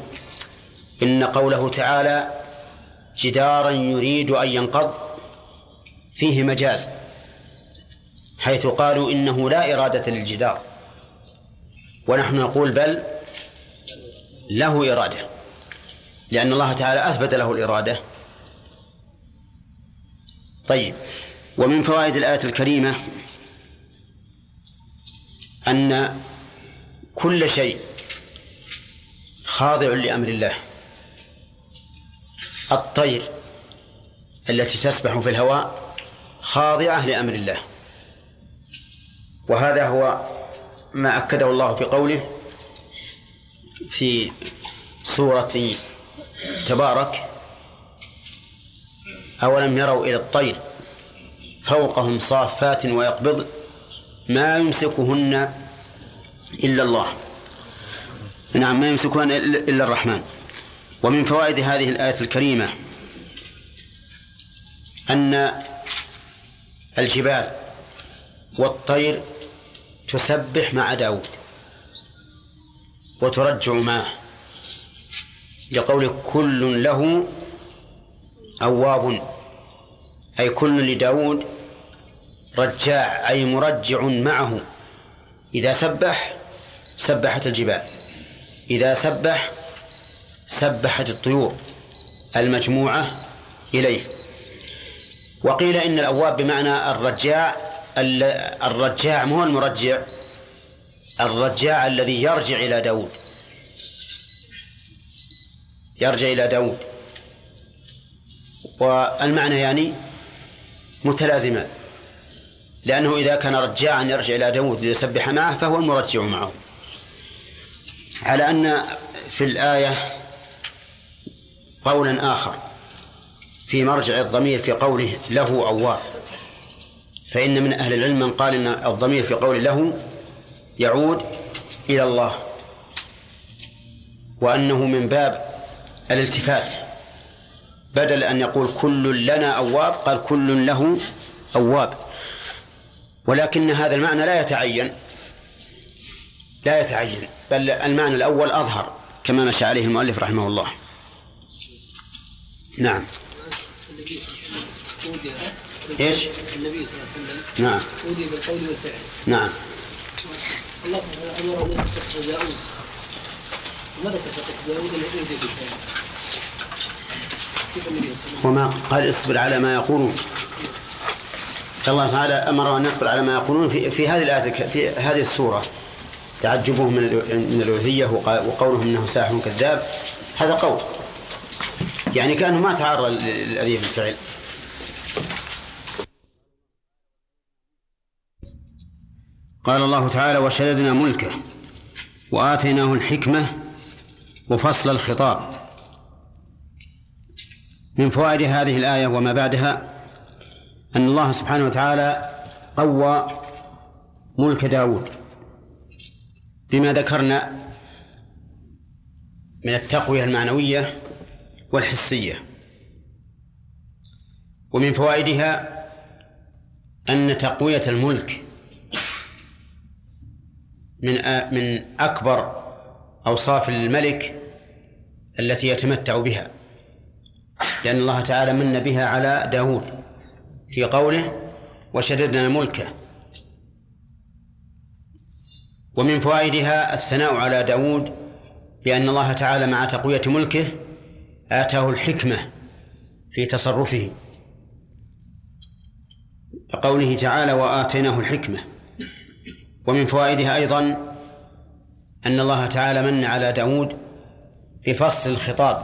إن قوله تعالى جدارا يريد أن ينقض فيه مجاز حيث قالوا إنه لا إرادة للجدار. ونحن نقول بل له إرادة. لأن الله تعالى أثبت له الإرادة. طيب ومن فوائد الآية الكريمة أن كل شيء خاضع لأمر الله. الطير التي تسبح في الهواء خاضعة لأمر الله. وهذا هو ما أكده الله في قوله في سورة تبارك أولم يروا إلى الطير فوقهم صافات ويقبض ما يمسكهن إلا الله. نعم ما يمسكهن إلا الرحمن. ومن فوائد هذه الآية الكريمة أن الجبال والطير تسبح مع داود وترجع معه لقول كل له أواب أي كل لداود رجاع أي مرجع معه. إذا سبح سبحت الجبال. إذا سبح سبحت الطيور المجموعة إليه. وقيل إن الأواب بمعنى الرجاع الرجاع مو المرجع؟ الرجاع الذي يرجع إلى داود. يرجع إلى داود. والمعنى يعني متلازمان لأنه إذا كان رجاعا يرجع إلى داود ليسبح معه فهو المرجع معه. على أن في الآية قولا آخر في مرجع الضمير في قوله له أواب. فإن من أهل العلم من قال إن الضمير في قوله له يعود إلى الله وأنه من باب الالتفات. بدل أن يقول كل لنا أواب قال كل له أواب. ولكن هذا المعنى لا يتعين. لا يتعين. بل المعنى الأول أظهر كما مشى عليه المؤلف رحمه الله. نعم. النبي صلى الله عليه وسلم أودي إيش؟ النبي صلى الله عليه وسلم. نعم. أودي بالقول والفعل. نعم. الله سبحانه وتعالى أمر به قصه داوود ما ذكر في قصه داوود انه اوذي بالحياة كيف النبي صلى الله عليه وسلم؟ وما قال اصبر على ما يقولون. الله تعالى امره أن يصبر على ما يقولون في في هذه الآية في هذه السورة. تعجبهم من من وقا- وقولهم إنه ساحر كذاب. هذا قول. يعني كأنه ما تعرض للاذيه بالفعل قال الله تعالى وشددنا ملكه وآتيناه الحكمة وفصل الخطاب. من فوائد هذه الآية وما بعدها أن الله سبحانه وتعالى قوى ملك داود بما ذكرنا من التقوية المعنوية والحسية. ومن فوائدها أن تقوية الملك من من أكبر أوصاف الملك التي يتمتع بها لأن الله تعالى من بها على داود في قوله وشددنا ملكه ومن فوائدها الثناء على داود بأن الله تعالى مع تقوية ملكه آتاه الحكمة في تصرفه قوله تعالى وآتيناه الحكمة ومن فوائدها أيضا أن الله تعالى من على داود بفصل الخطاب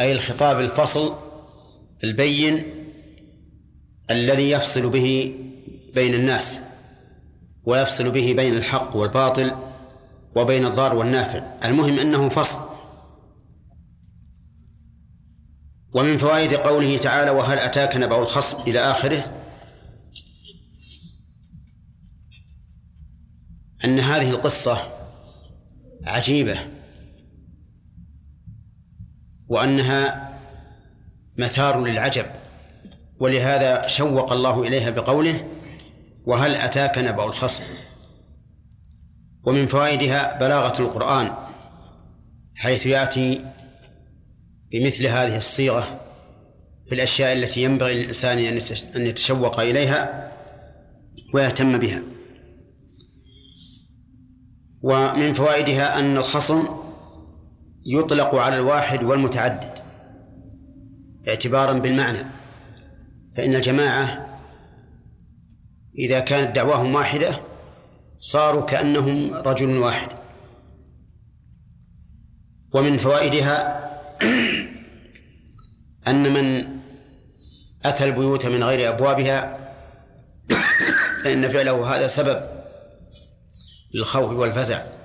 أي الخطاب الفصل البين الذي يفصل به بين الناس ويفصل به بين الحق والباطل وبين الضار والنافع. المهم أنه فصل. ومن فوائد قوله تعالى وهل أتاك نبأ الخصم إلى آخره؟ أن هذه القصة عجيبة وأنها مثار للعجب ولهذا شوق الله إليها بقوله وهل أتاك نبأ الخصم؟ ومن فوائدها بلاغة القرآن حيث يأتي بمثل هذه الصيغة في الأشياء التي ينبغي للإنسان أن يتش- أن يتشوق إليها ويهتم بها. ومن فوائدها أن الخصم يطلق على الواحد والمتعدد اعتبارا بالمعنى فإن الجماعة إذا كانت دعواهم واحدة صاروا كأنهم رجل واحد. ومن فوائدها <clears throat> أن من أتى البيوت من غير أبوابها فإن فعله هذا سبب للخوف والفزع.